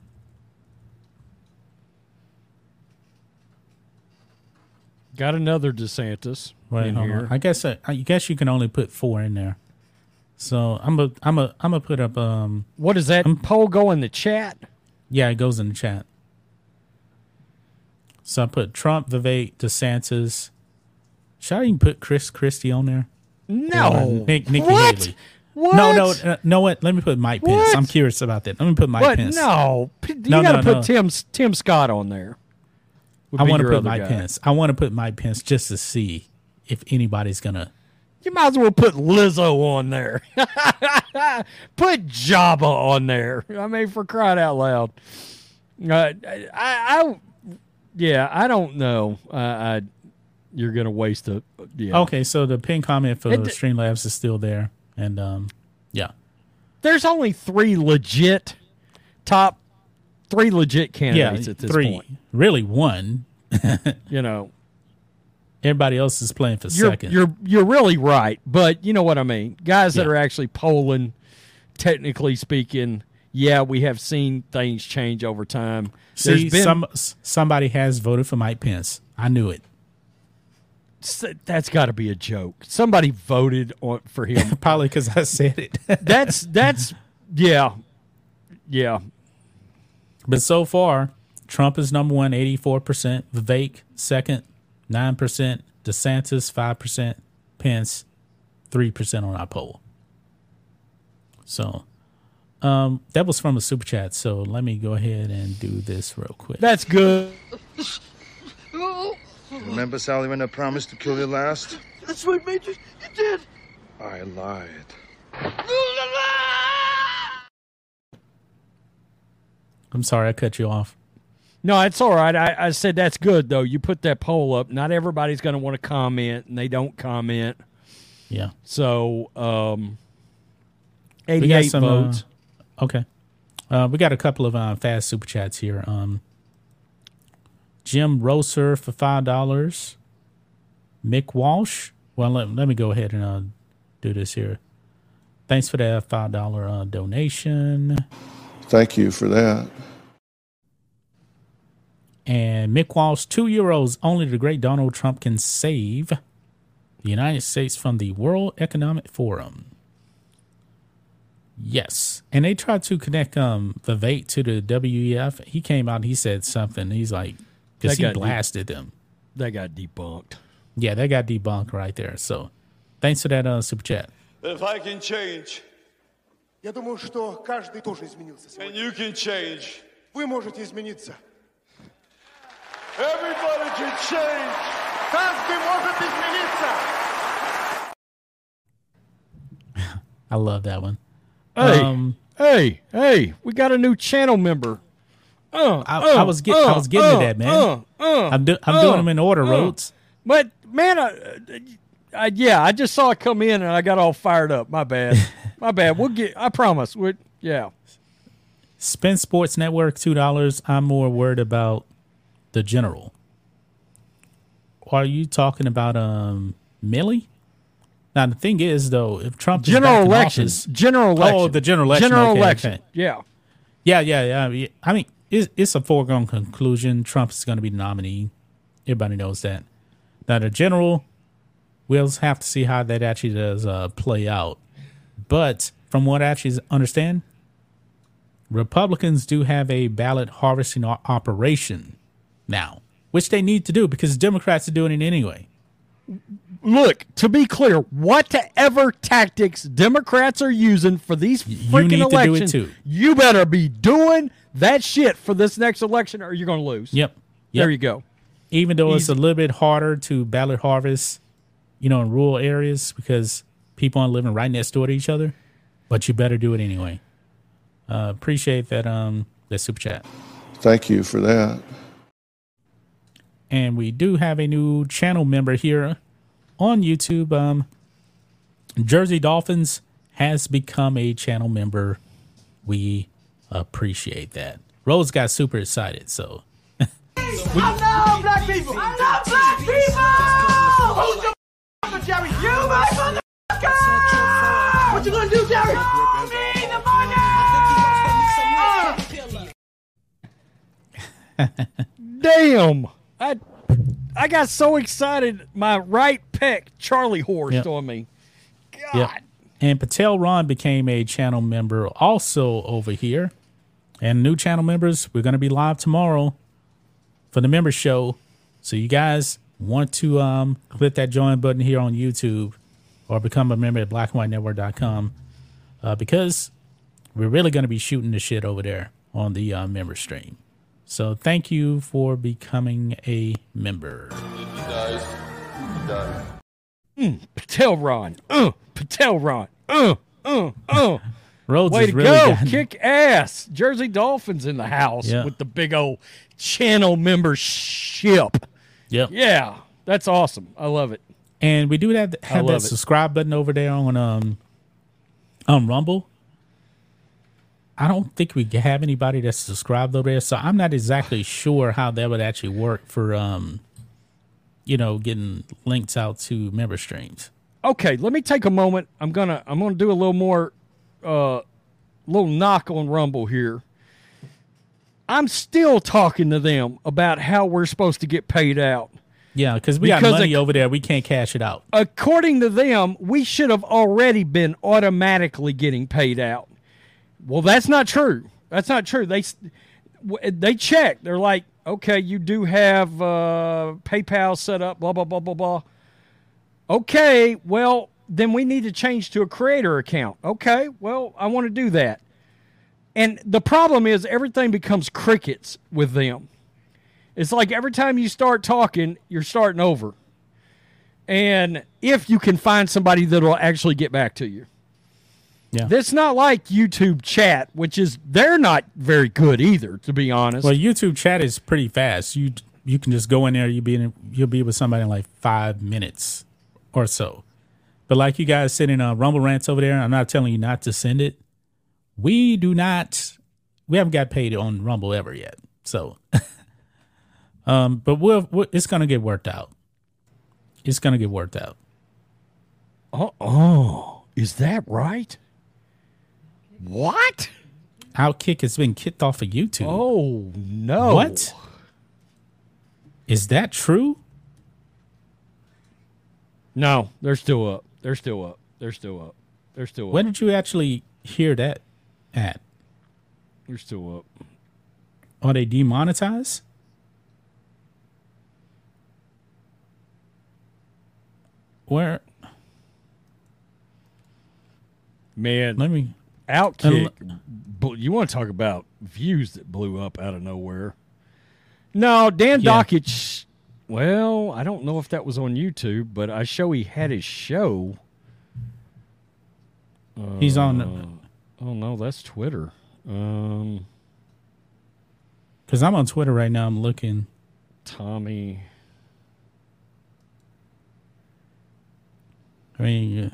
Got another DeSantis Wait, hold here. on. I guess I, I guess you can only put four in there. So I'm a I'm a I'm gonna put up um what does that poll go in the chat? yeah it goes in the chat. So I put Trump, Vivek, DeSantis. Should I even put Chris Christie on there? No. Or Nick, Nikki What? Haley. What? No, no, uh, no. What? Let me put Mike Pence. What? I'm curious about that. Let me put Mike What? Pence. No. You No, got to no, put no. Tim Tim Scott on there. I want to put Mike guy. Pence. I want to put Mike Pence just to see if anybody's gonna. You might as well put Lizzo on there. put Jabba on there. I mean, for crying out loud. Uh, I, I, yeah, I don't know. Uh, I, you're gonna waste a. Yeah. Okay, so the pin comment for It- Streamlabs is still there, and um, yeah, There's only three legit top, three legit candidates yeah, at this three, point. really one. You know, Everybody else is playing for you're second. you're you're really right, but you know what I mean. Guys that Yeah. are actually polling, technically speaking, yeah, we have seen things change over time. See, been some somebody has voted for Mike Pence. I knew it. S- that's got to be a joke. Somebody voted on, for him. Probably because I said it. that's that's yeah, yeah. but so far, Trump is number one, 84%. Vivek, second, 9%. DeSantis, 5%. Pence, 3% on our poll. So um, that was from a super chat. So let me go ahead and do this real quick. That's good. Remember, Sally, when I promised to kill you last? That's what made you. You did. I lied. I'm sorry I cut you off. No, it's all right. I, I said that's good though. You put that poll up. Not everybody's going to want to comment, and they don't comment. Yeah. So, um, eighty-eight some, uh, votes. Okay. Uh, we got a couple of uh, fast super chats here. Um, Jim Roser for five dollars. Mick Walsh. Well, let, let me go ahead and uh, do this here. Thanks for that five dollar uh, donation. Thank you for that. And Mick Walsh, two euros. Only the great Donald Trump can save the United States from the World Economic Forum. Yes, and they tried to connect um Vivek to the WEF. He came out. and He said something. He's like, because That he got deep. blasted them. That got debunked. Yeah, that got debunked right there. So, thanks for that uh, super chat. If I can change, Я думаю, что каждый тоже изменился and сегодня. you can change, Вы можете измениться. everybody can change. Каждый может измениться. I love that one. Hey, Um, hey, hey! We got a new channel member. Uh, I, uh, I was getting, I uh, was getting uh, to that, man. uh, uh, I'm, do, I'm uh, doing them in order, uh. Rhodes. But man, I, I, yeah, I just saw it come in and I got all fired up. My bad, my bad. We'll get. I promise. We, yeah. Spin Sports Network, two dollars. I'm more worried about the general. Are you talking about um Milley? Now the thing is though, if Trump is General elections. office- General election. Oh, the general election. General okay, election. okay. Yeah, yeah, yeah, yeah. I mean, it's, it's a foregone conclusion. Trump is going to be the nominee. Everybody knows that. Now the general, we'll have to see how that actually does uh, play out. But from what I actually understand, Republicans do have a ballot harvesting operation now, which they need to do because Democrats are doing it anyway. Look, to be clear, whatever tactics Democrats are using for these freaking need to do it elections, too. you better be doing that shit for this next election, or you're going to lose. Yep. There you go. even though it's a little bit harder to ballot harvest, you know, in rural areas because people aren't living right next door to each other, but you better do it anyway. Uh, appreciate that um that super chat. Thank you for that. And we do have a new channel member here on YouTube. Um, Jersey Dolphins has become a channel member. We appreciate that. Rose got super excited, so I love black people. I love black people. Who's your mother, Jerry? You, my motherfucker. What you gonna do, Jerry? Show me the money. Damn. I I got so excited my right pec Charlie horse Yep. on me. God. Yep. And Patel Ron became a channel member also over here. And new channel members, we're going to be live tomorrow for the member show. So you guys want to um, click that join button here on YouTube or become a member at blackandwhitenetwork.com uh, because we're really going to be shooting the shit over there on the uh, member stream. So thank you for becoming a member. Patel Ron. Uh, Patel Ron. Uh, uh, uh. Rhodes Way is to really go. gotten- Kick ass. Jersey Dolphins in the house Yeah. with the big old channel membership. Yep. Yeah. That's awesome. I love it. And we do have, have love that it. subscribe button over there on um on Rumble. I don't think we have anybody that's subscribed over there, so I'm not exactly sure how that would actually work for um you know getting links out to member streams. Okay, let me take a moment. I'm gonna I'm gonna do a little more uh little knock on Rumble here. I'm still talking to them about how we're supposed to get paid out. Yeah, because we got money it- over there, we can't cash it out. According to them, we should have already been automatically getting paid out. Well, that's not true. That's not true. They they check. They're like, okay, you do have uh, PayPal set up. Blah blah blah blah blah. Okay, well then we need to change to a creator account. Okay, well I want to do that. And the problem is everything becomes crickets with them. It's like every time you start talking, you're starting over. And if you can find somebody that'll actually get back to you. Yeah. That's not like YouTube chat, which is they're not very good either, to be honest. Well, YouTube chat is pretty fast. You you can just go in there. You be in, you'll be with somebody in like five minutes or so. But like you guys sending uh, Rumble rants over there, I'm not telling you not to send it. We do not. We haven't got paid on Rumble ever yet. So, um, but we'll, we'll it's gonna get worked out. It's gonna get worked out. oh, oh, is that right? What? Outkick has been kicked off of YouTube. Oh no! What? Is that true? No, they're still up. They're still up. They're still up. They're still up. When did you actually hear that at? They're still up. Are they demonetized? Where? Man, Let me. Outkick. bl- you want to talk about views that blew up out of nowhere? No, Dan Yeah. Dakich. Well, I don't know if that was on YouTube, but I show he had his show. He's on. Oh no, that's Twitter. Um, Because I'm on Twitter right now. I'm looking. Tommy. I mean, uh,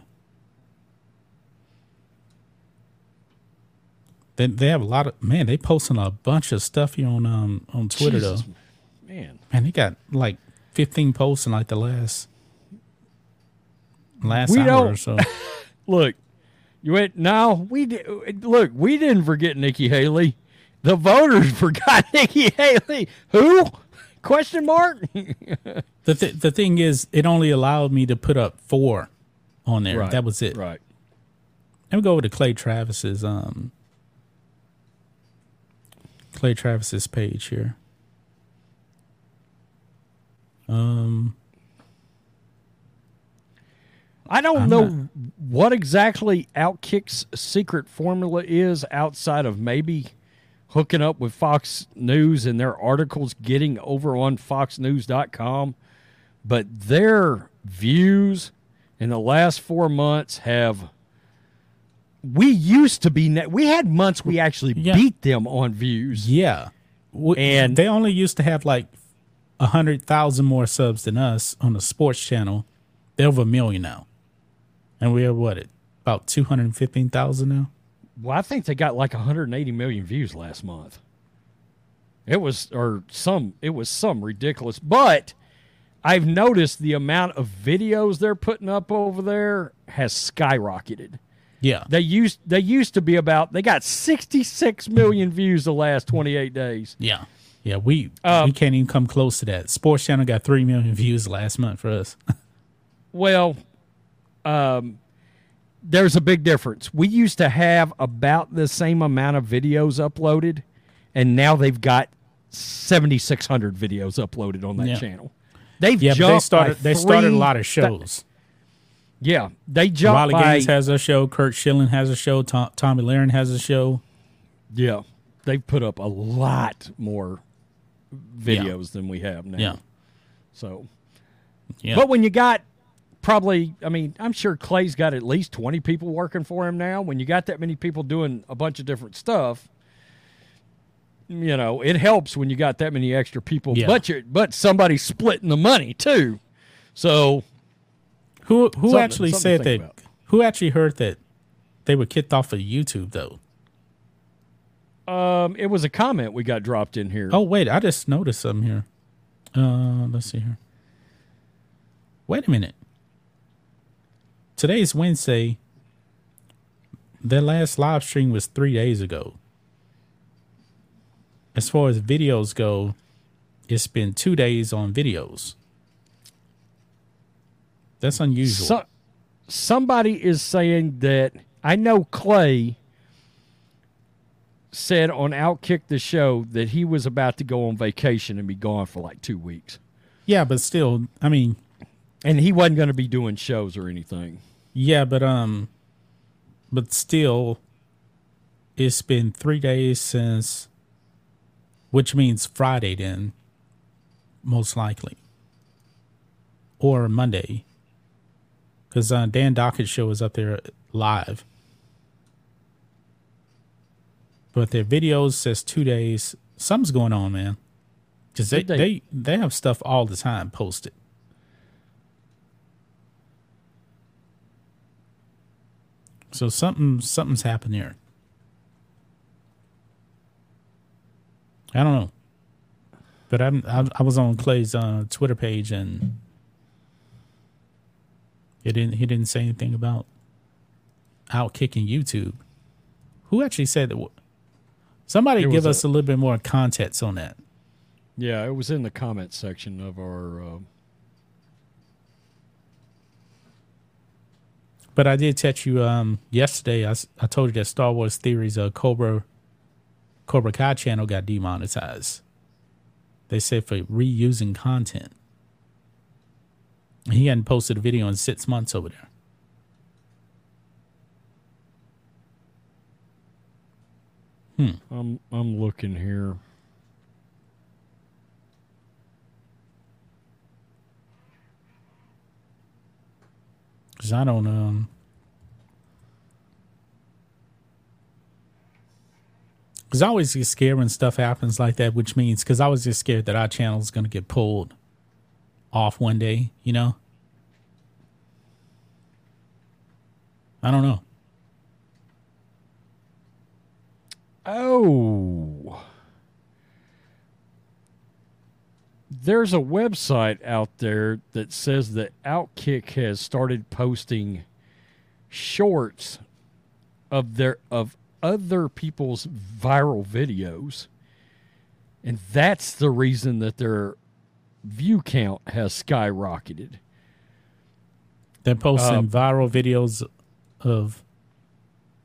they they have a lot of man. They posting a bunch of stuff here on um on Twitter Jesus, though. Man, Man, they got like 15 posts in like the last last We hour or so. look, you went. now. we did. Look, we didn't forget Nikki Haley. The voters forgot Nikki Haley. Who? Question mark. the th- the thing is, it only allowed me to put up four on there. That was it. Right. Let me go over to Clay Travis's um Clay Travis's page here. Um I don't I'm know not- what exactly Outkick's secret formula is outside of maybe hooking up with Fox News and their articles getting over on foxnews.com, but their views in the last 4 months have we used to be ne- we had months we actually Yeah. beat them on views. yeah. W- And- they only used to have like a hundred thousand more subs than us on the sports channel. They're over a million now. And we're what it about two hundred and fifteen thousand now? well, I think they got like 180 million views last month. It was or some it was some ridiculous, but I've noticed the amount of videos they're putting up over there has skyrocketed. Yeah. They used they used to be about they got 66 million views the last 28 days. Yeah. Yeah, we Um, we can't even come close to that. Sports Channel got three million views last month for us. Well, um, there's a big difference. We used to have about the same amount of videos uploaded, and now they've got 7,600 videos uploaded on that Yeah. channel. They've yeah, they started they started a lot of shows. Yeah, they jumped Riley by. Gaines has a show. Curt Schilling has a show. Tom, Tomi Lahren has a show. yeah, they've put up a lot more videos than we have now. Yeah. So, Yeah. but when you got probably, I mean, I'm sure Clay's got at least 20 people working for him now. When you got that many people doing a bunch of different stuff, you know, it helps when you got that many extra people. Yeah. But you but somebody's splitting the money too. So who who something- actually something said that? about. Who actually heard that they were kicked off of YouTube though? um, it was a comment we got dropped in here. Oh wait, I just noticed something here. Uh, let's see here. Wait a minute. Today's Wednesday. Their last live stream was three days ago. As far as videos go, it's been two days on videos. That's unusual. So, somebody is saying that I know Clay said on Outkick the Show that he was about to go on vacation and be gone for like two weeks. yeah, but still, I mean, And he wasn't going to be doing shows or anything. Yeah, but um, but still, it's been three days since, which means Friday then, most likely, or Monday, because uh, Dan Dakich's show is up there live, but their videos says two days. Something's going on, man, because they, they- they they have stuff all the time posted. So something something's happened here. I don't know, but I'm I, I was on Clay's uh, Twitter page and he didn't he didn't say anything about outkicking YouTube. Who actually said that? Somebody It give us a, little bit more context on that. Yeah, it was in the comment section of our. Uh, But I did text you um, yesterday. I told you that Star Wars Theories uh, Cobra Cobra Kai channel got demonetized. They said for reusing content. He hadn't posted a video in six months over there. I'm I'm looking here. Cause I don't um. Cause I always get scared when stuff happens like that, which means because I was just scared that our channel is gonna get pulled off one day. You know. I don't know. Oh. There's a website out there that says that Outkick has started posting shorts of their of other people's viral videos. And that's the reason that their view count has skyrocketed. They're posting Uh, viral videos of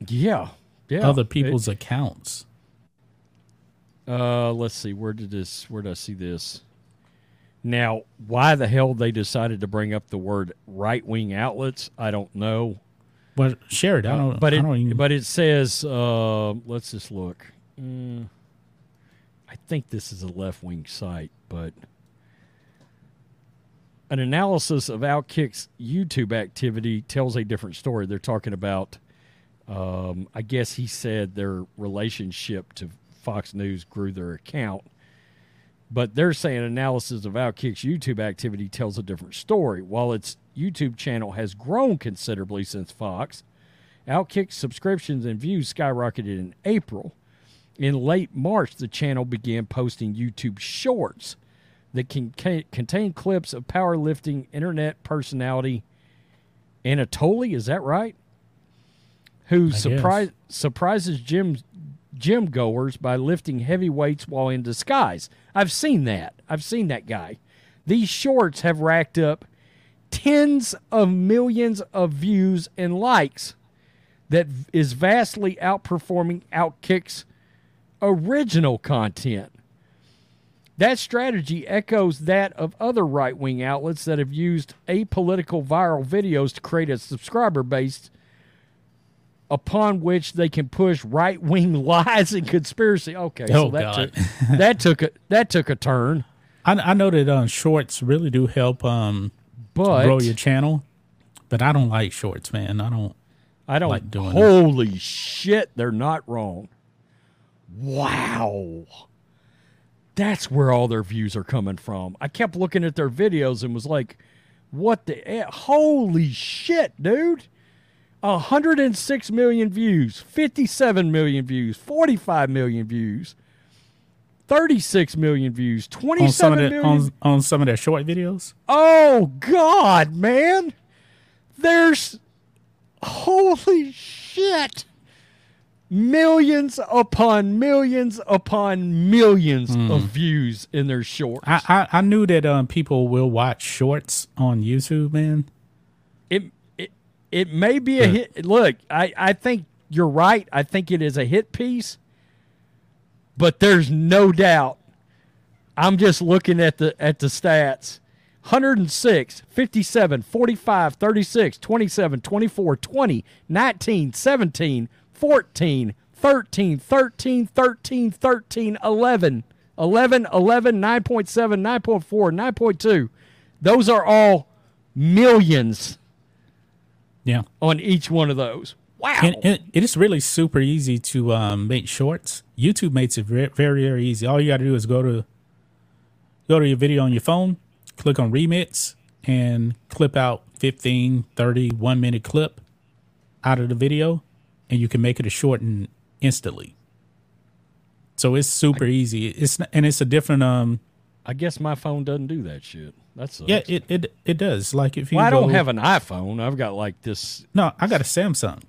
Yeah. Yeah. other It- people's accounts. Uh, let's see. Where did this? Where did I see this? Now, why the hell they decided to bring up the word right wing outlets? I don't know. Well, share it. I don't. but I it, don't even. but it says. Uh, let's just look. Mm, I think this is a left wing site, but an analysis of Outkick's YouTube activity tells a different story. They're talking about. Um, I guess he said their relationship to Fox News grew their account. But they're saying analysis of Outkick's YouTube activity tells a different story. While its YouTube channel has grown considerably since Fox, Outkick subscriptions and views skyrocketed in April. In late March, the channel began posting YouTube shorts that can ca- contain clips of powerlifting internet personality Anatoly, is that right? Who surprise, surprises gym gym goers by lifting heavy weights while in disguise. I've seen that. I've seen that guy. These shorts have racked up tens of millions of views and likes that is vastly outperforming Outkick's original content. That strategy echoes that of other right wing outlets that have used apolitical viral videos to create a subscriber base upon which they can push right wing lies and conspiracy. Okay, so Oh, that God. took that took a that took a turn. I, I know that um, shorts really do help um, But grow your channel, but I don't like shorts, man. I don't. I don't like doing. Holy shit, they're not wrong. Wow. That's where all their views are coming from. I kept looking at their videos and was like, what the holy shit, dude. 106 million views, 57 million views, 45 million views, 36 million views, On 27 some of million. the, on, on some of their short videos. Oh God, man! There's holy shit! Millions upon millions upon millions of views in their shorts. I, I, I knew that um, people will watch shorts on YouTube, man. it it it may be a Yeah. hit. Look, I I think you're right. I think it is a hit piece, but there's no doubt. I'm just looking at the at the stats. 106, 57, 45, 36, 27, 24, 20, 19, 17, 14, 13, 13, 13, 13, 11, 11, 11, 9.7, 9.4, 9.2. Those are all millions Yeah. on each one of those. Wow. And it, it is really super easy to um, make shorts. YouTube makes it very, very, very easy. All you got to do is go to go to your video on your phone, click on remix, and clip out 15, 30, one minute clip out of the video, and you can make it a short and instantly. So it's super easy. It's and it's a different um I guess my phone doesn't do that shit. That's yeah it it, it does like if you Well, I don't have an iPhone. I've got like this. no I got a Samsung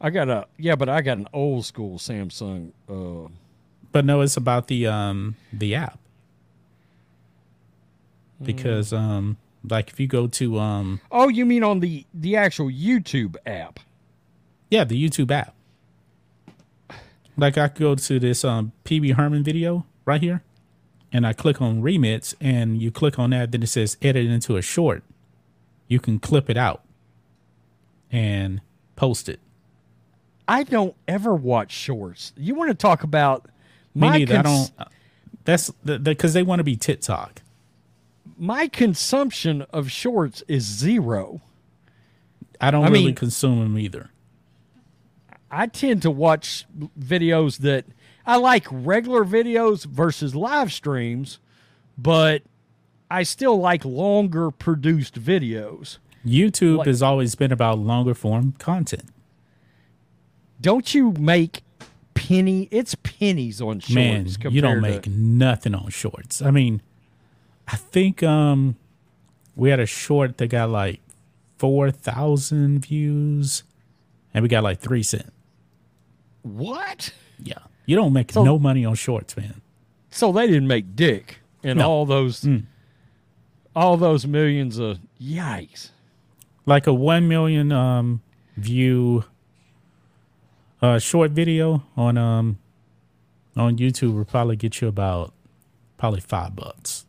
I got a yeah, but I got an old school Samsung. Uh, But no, it's about the um the app. Because um like if you go to um oh, you mean on the the actual YouTube app? Yeah, the YouTube app. Like I could go to this um Pee-wee Herman video right here and I click on remix and you click on that then it says edit into a short. You can clip it out and post it. I don't ever watch shorts. You want to talk about Me neither. I don't that's because they want to be TikTok. my consumption of shorts is zero. I don't I really mean- consume them either. I tend to watch videos that I like regular videos versus live streams, but I still like longer produced videos. YouTube Like- has always been about longer form content. Don't you make penny? It's pennies on shorts. Man, you don't make to- nothing on shorts. I mean, I think um we had a short that got like four thousand views, and we got like three cent. What? Yeah, you don't make So- no money on shorts, man. So they didn't make dick and No. Mm. all those, all those millions of yikes. Like a one million um view uh short video on um on YouTube will probably get you about probably five bucks.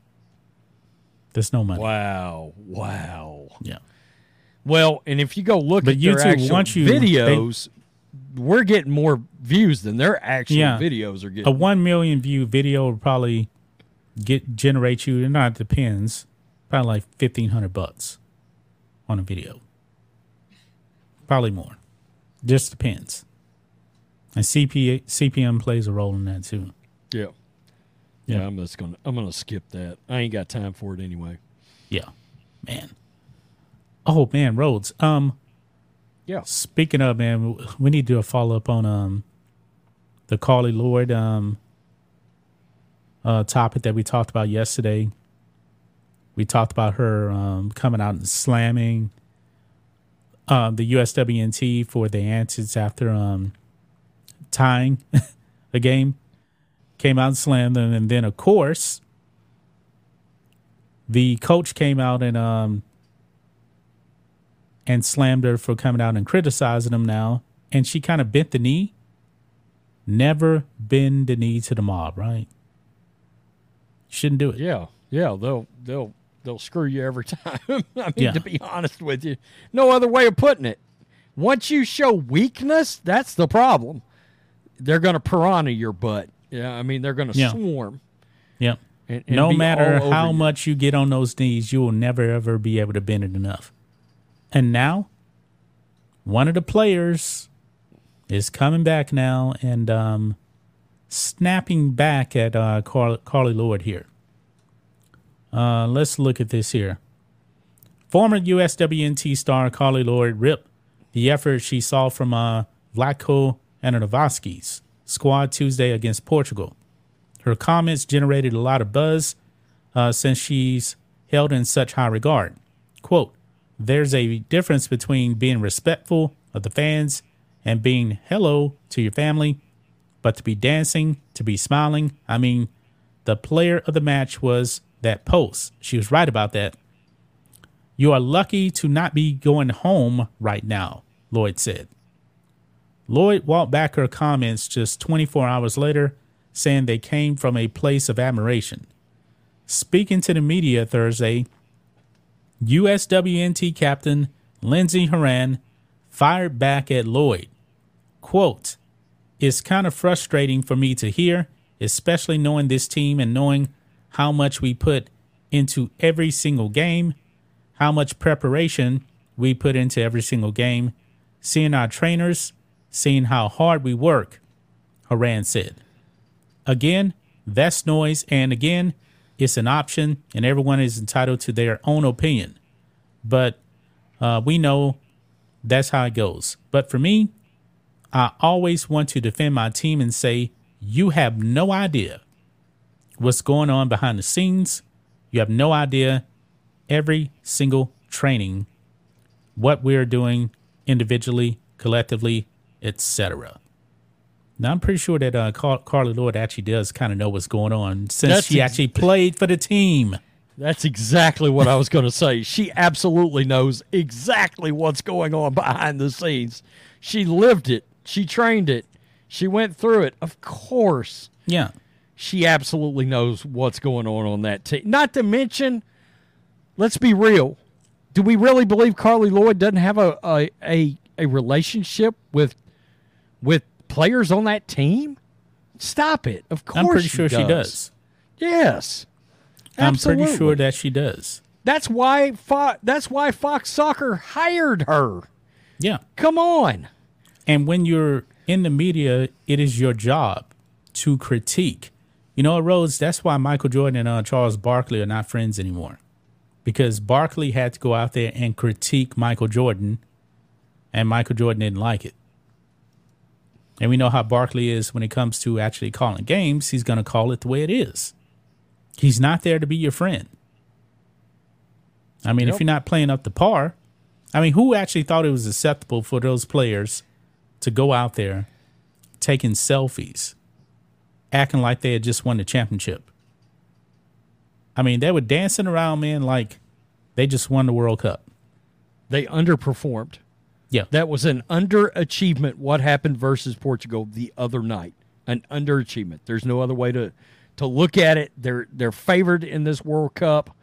There's no money. Wow! Wow! Yeah. Well, and if you go look But at their YouTube, actual once you- they- videos, we're getting more views than their actual Yeah. videos are getting. a one million view video will probably get generate you. It not depends. Probably like fifteen hundred bucks on a video. Probably more. Just depends. And CPA, CPM plays a role in that too. yeah. yeah, I'm just gonna I'm gonna skip that. I ain't got time for it anyway. Yeah, man. Oh man, roads. Um, Yeah. Speaking of man, we need to do a follow up on um the Carli Lloyd um uh topic that we talked about yesterday. We talked about her um coming out and slamming um the USWNT for the answers after um tying a game. Came out and slammed them and then of course the coach came out and um and slammed her for coming out and criticizing him now. And she kind of bent the knee. Never bend the knee to the mob, right? Shouldn't do it. Yeah, yeah, they'll they'll they'll screw you every time. I mean, Yeah. to be honest with you, no other way of putting it. Once you show weakness, that's the problem. They're going to piranha your butt. Yeah, I mean they're going to Yeah. swarm. Yeah. And, and no matter how you. much you get on those knees, you will never ever be able to bend it enough. And now, one of the players is coming back now and um, snapping back at uh, Car- Carli Lloyd here. Uh, let's look at this here. Former USWNT star Carli Lloyd ripped the effort she saw from uh, Vlatko Andonovski's squad Tuesday against Portugal. Her comments generated a lot of buzz uh, since she's held in such high regard. Quote, there's a difference between being respectful of the fans and being hello to your family, but to be dancing, to be smiling, I mean, the player of the match was that post. She was right about that. You are lucky to not be going home right now, Lloyd said. Lloyd walked back her comments just 24 hours later, saying they came from a place of admiration. Speaking to the media Thursday, USWNT captain Lindsey Horan fired back at Lloyd. Quote, It's kind of frustrating for me to hear, especially knowing this team and knowing how much we put into every single game, how much preparation we put into every single game, seeing our trainers, seeing how hard we work, Horan said. Again, that's noise, and again, it's an option, and everyone is entitled to their own opinion. But uh, we know that's how it goes. But for me, I always want to defend my team and say, you have no idea what's going on behind the scenes. You have no idea every single training, what we're doing individually, collectively, etc. Now I'm pretty sure that uh, Car- Carli Lloyd actually does kind of know what's going on since That's she ex- actually played for the team. That's exactly what I was going to say. She absolutely knows exactly what's going on behind the scenes. She lived it. She trained it. She went through it. Of course, Yeah. she absolutely knows what's going on on that team. Not to mention, let's be real. Do we really believe Carli Lloyd doesn't have a a, a, a relationship with with players on that team? Stop it. Of course I'm pretty she sure does. she does. Yes. I'm pretty sure that she does. That's why Fo- that's why Fox Soccer hired her. Yeah. Come on. And when you're in the media, it is your job to critique. You know, Rose, that's why Michael Jordan and uh, Charles Barkley are not friends anymore. Because Barkley had to go out there and critique Michael Jordan, and Michael Jordan didn't like it. And we know how Barkley is when it comes to actually calling games. He's going to call it the way it is. He's not there to be your friend. I mean, if you're not playing up to par, I mean, who actually thought it was acceptable for those players to go out there taking selfies, acting like they had just won the championship? I mean, they were dancing around, man, like they just won the World Cup. They underperformed. Yeah. That was an underachievement what happened versus Portugal the other night. An underachievement. There's no other way to to look at it. They're they're favored in this World Cup.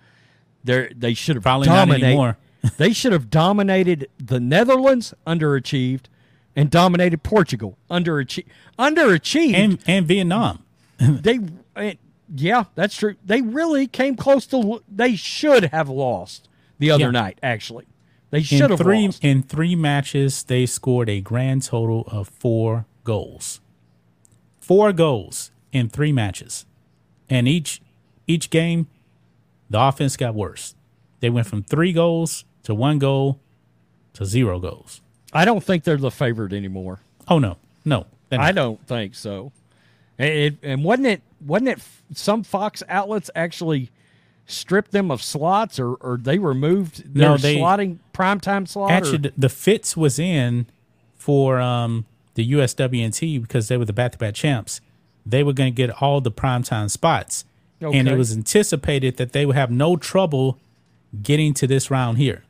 They they should have Probably dominated. they should have dominated the Netherlands, underachieved, and dominated Portugal, underachieved. Underachieved. And and Vietnam. they eh, yeah, that's true. They really came close to they should have lost the other Yeah. night actually. They should In have three lost. in three matches, they scored a grand total of four goals. Four goals in three matches, and each each game, the offense got worse. They went from three goals to one goal to zero goals. I don't think they're the favorite anymore. Oh no, no, I don't think so. And, it, and wasn't it wasn't it some Fox outlets actually stripped them of slots or, or they removed their No, they- slotting primetime slot? or- Actually, the, the Fitz was in for um, the USWNT because they were the back-to-back champs. They were going to get all the primetime spots, and it was anticipated that they would have no trouble getting to this round here.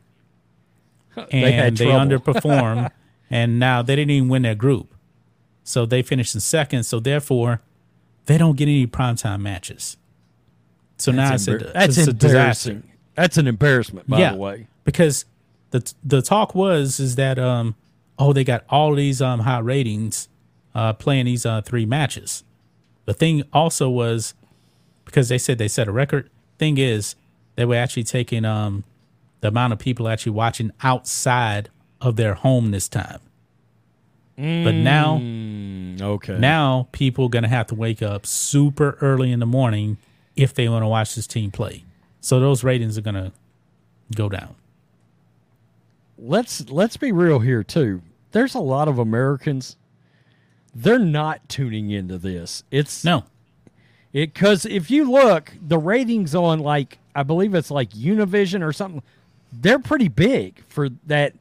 And They trouble. underperformed, and now they didn't even win their group, so they finished in second. So therefore, they don't get any primetime matches. So now that's, it's a, that's it's a disaster. That's an embarrassment, by the way. because the the talk was is that um oh they got all these um high ratings uh playing these uh three matches. The thing also was because they said they set a record. Thing is they were actually taking um the amount of people actually watching outside of their home this time. But now Mm, okay. now people gonna have to wake up super early in the morning if they want to watch this team play. So those ratings are gonna go down. let's let's be real here too. There's a lot of Americans. They're not tuning into this. It's No. it because if you look, the ratings on like I believe it's like Univision or something, they're pretty big for that.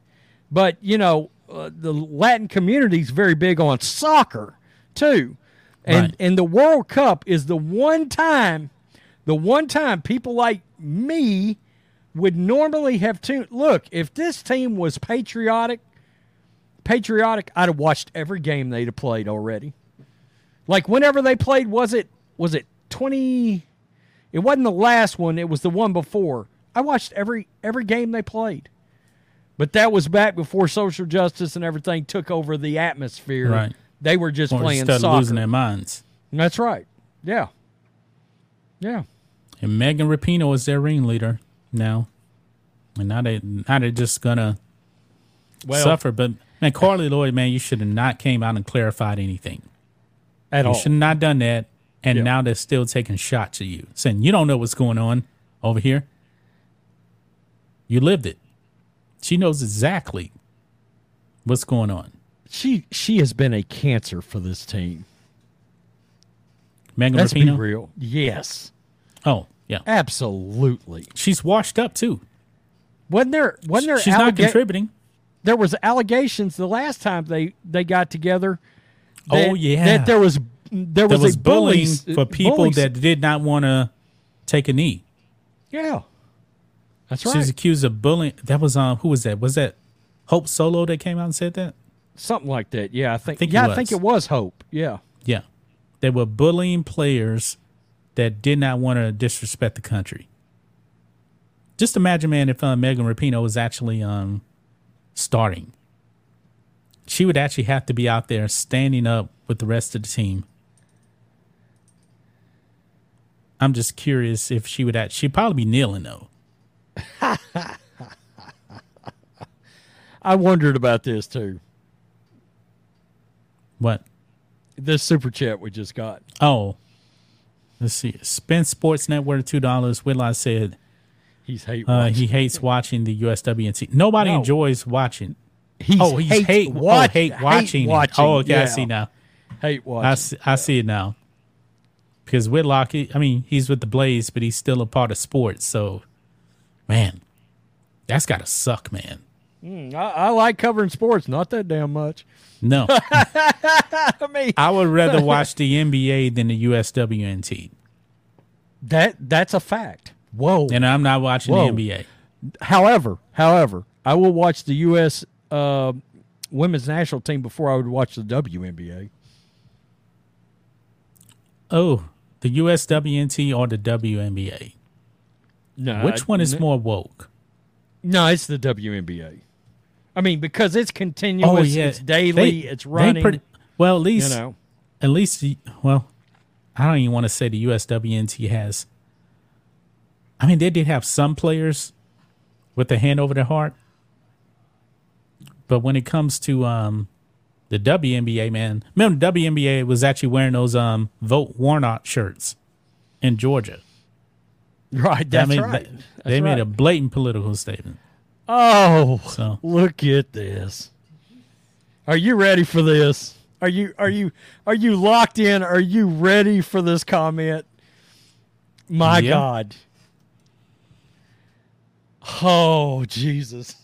But you know, uh, the Latin community is very big on soccer too, and Right. and the World Cup is the one time, the one time people like me would normally have tuned. Look, if this team was patriotic, patriotic, I'd have watched every game they'd have played already. Like whenever they played, was it was it twenty? It wasn't the last one. It was the one before. I watched every every game they played, but that was back before social justice and everything took over the atmosphere. Right. They were just Or playing started soccer. losing their minds. That's right. Yeah. Yeah. And Megan Rapinoe is their ringleader now. And now they now they're just gonna Well- suffer. But man, Carli Lloyd, man, you should have not came out and clarified anything. At you all. You should have not done that. And Yeah. now they're still taking shots at you, saying you don't know what's going on over here. You lived it. She knows exactly what's going on. She she has been a cancer for this team. Megan Let's be real. Yes. Oh yeah, Absolutely. she's washed up too. Wasn't there wasn't there She's not contributing. there was allegations the last time they they got together. that- Oh, yeah. that there was there was, There was a bullying bullies- for people bullies- that did not want to take a knee. yeah, that's She right. was accused of bullying. That was um, who was that? Was that Hope Solo that came out and said that? Something like that. Yeah, I think. I think yeah, I think it was Hope. Yeah, Yeah, they were bullying players that did not want to disrespect the country. Just imagine, man, if uh, Megan Rapinoe was actually um starting, she would actually have to be out there standing up with the rest of the team. I'm just curious if she would. Act, she'd probably be kneeling though. I wondered about this too. What? This super chat we just got. Oh, let's see. Spin Sports Network two dollars. Whitlock said He's hate. uh, he hates watching the USWNT. Nobody No. enjoys watching. He's oh, he's hate hate, watch- oh, hate hate watching. it. watching, Oh, okay, I see now. hate watching. I see, I see it now. Because Whitlock, he- I mean, he's with the Blaze, but he's still a part of sports. So, man, that's gotta suck, man. Mm, I, I like covering sports, not that damn much. No, I mean, I would rather watch the NBA than the USWNT, that that's a fact. Whoa. and I'm not watching Whoa. the NBA. However, however, I will watch the U.S. Uh, women's national team before I would watch the WNBA. Oh, the USWNT or the WNBA? No, Which one is more woke? No, it's the WNBA. I mean, because it's continuous, it's daily, Oh, They- it's running. pretty- well, at least you know, at least well, I don't even want to say the USWNT has. I mean, they did have some players with their hand over their heart, but when it comes to um, the WNBA, man, remember the WNBA was actually wearing those um vote Warnock shirts in Georgia. right? That's I mean, right. They, they made right. a blatant political statement. Oh, So look at this. Are you ready for this? Are you are you are you locked in? Are you ready for this comment? My Yeah. God. Oh Jesus.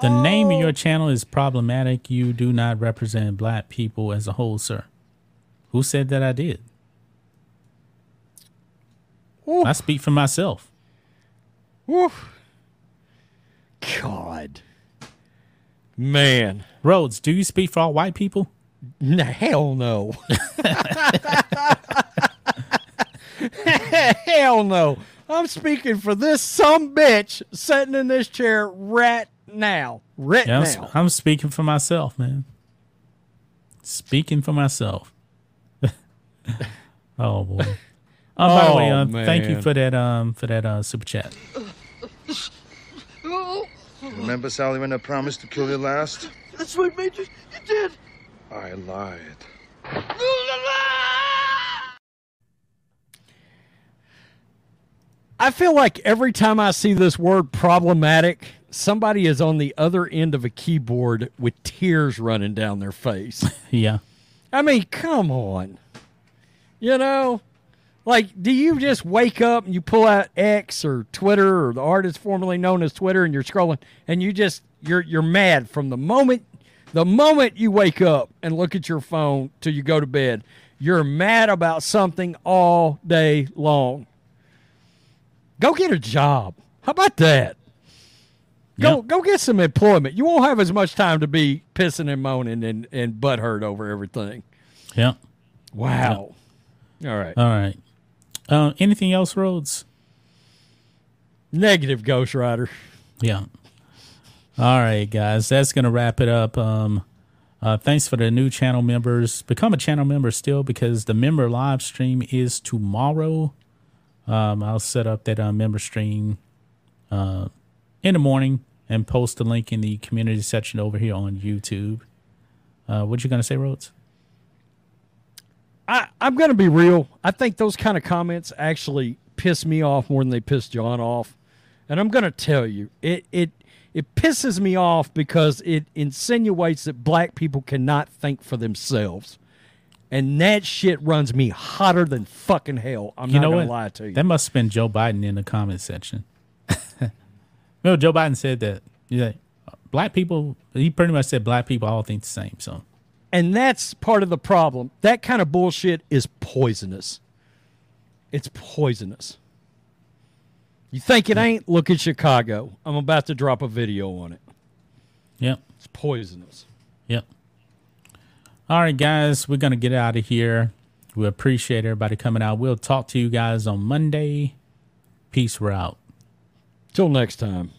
The name of your oh. channel is problematic. You do not represent black people as a whole, sir. Who said that I did? Ooh. I speak for myself. Woo. God. Man. Rhodes, do you speak for all white people? No, hell no. hell no. I'm speaking for this some bitch sitting in this chair right now. Right Yeah, I'm, now. s- I'm speaking for myself, man. Speaking for myself. oh boy. Oh, by the way, Oh, uh, thank you for that um for that uh super chat. Remember, Sally, when I promised to kill you last? That's what made you. You did. I lied. I feel like every time I see this word problematic, somebody is on the other end of a keyboard with tears running down their face. Yeah. I mean, come on. You know, like, do you just wake up and you pull out X or Twitter or the artist formerly known as Twitter and you're scrolling and you just you're you're mad from the moment the moment you wake up and look at your phone till you go to bed. You're mad about something all day long. Go get a job. How about that? Go Yep. go get some employment. You won't have as much time to be pissing and moaning and, and butthurt over everything. Yeah. Wow. All right. All right. Uh, anything else, Rhodes? Negative Ghost Rider. Yeah. All right, guys, that's gonna wrap it up. Um, uh, thanks for the new channel members. Become a channel member still because the member live stream is tomorrow. Um, I'll set up that uh, member stream uh, in the morning and post the link in the community section over here on YouTube. Uh, what you gonna say, Rhodes? I, I'm going to be real. I think those kind of comments actually piss me off more than they piss John off. And I'm going to tell you, it, it, it pisses me off because it insinuates that black people cannot think for themselves. And that shit runs me hotter than fucking hell. I'm you not going to lie to you. That must have been Joe Biden in the comment section. no, Joe Biden said that. Yeah, black people. He pretty much said black people all think the same. So And that's part of the problem. That kind of bullshit is poisonous. It's poisonous. You think it ain't? Look at Chicago. I'm about to drop a video on it. Yep. It's poisonous. Yep. All right, guys, we're gonna get out of here. We appreciate everybody coming out. We'll talk to you guys on Monday. Peace. We're out. Till next time.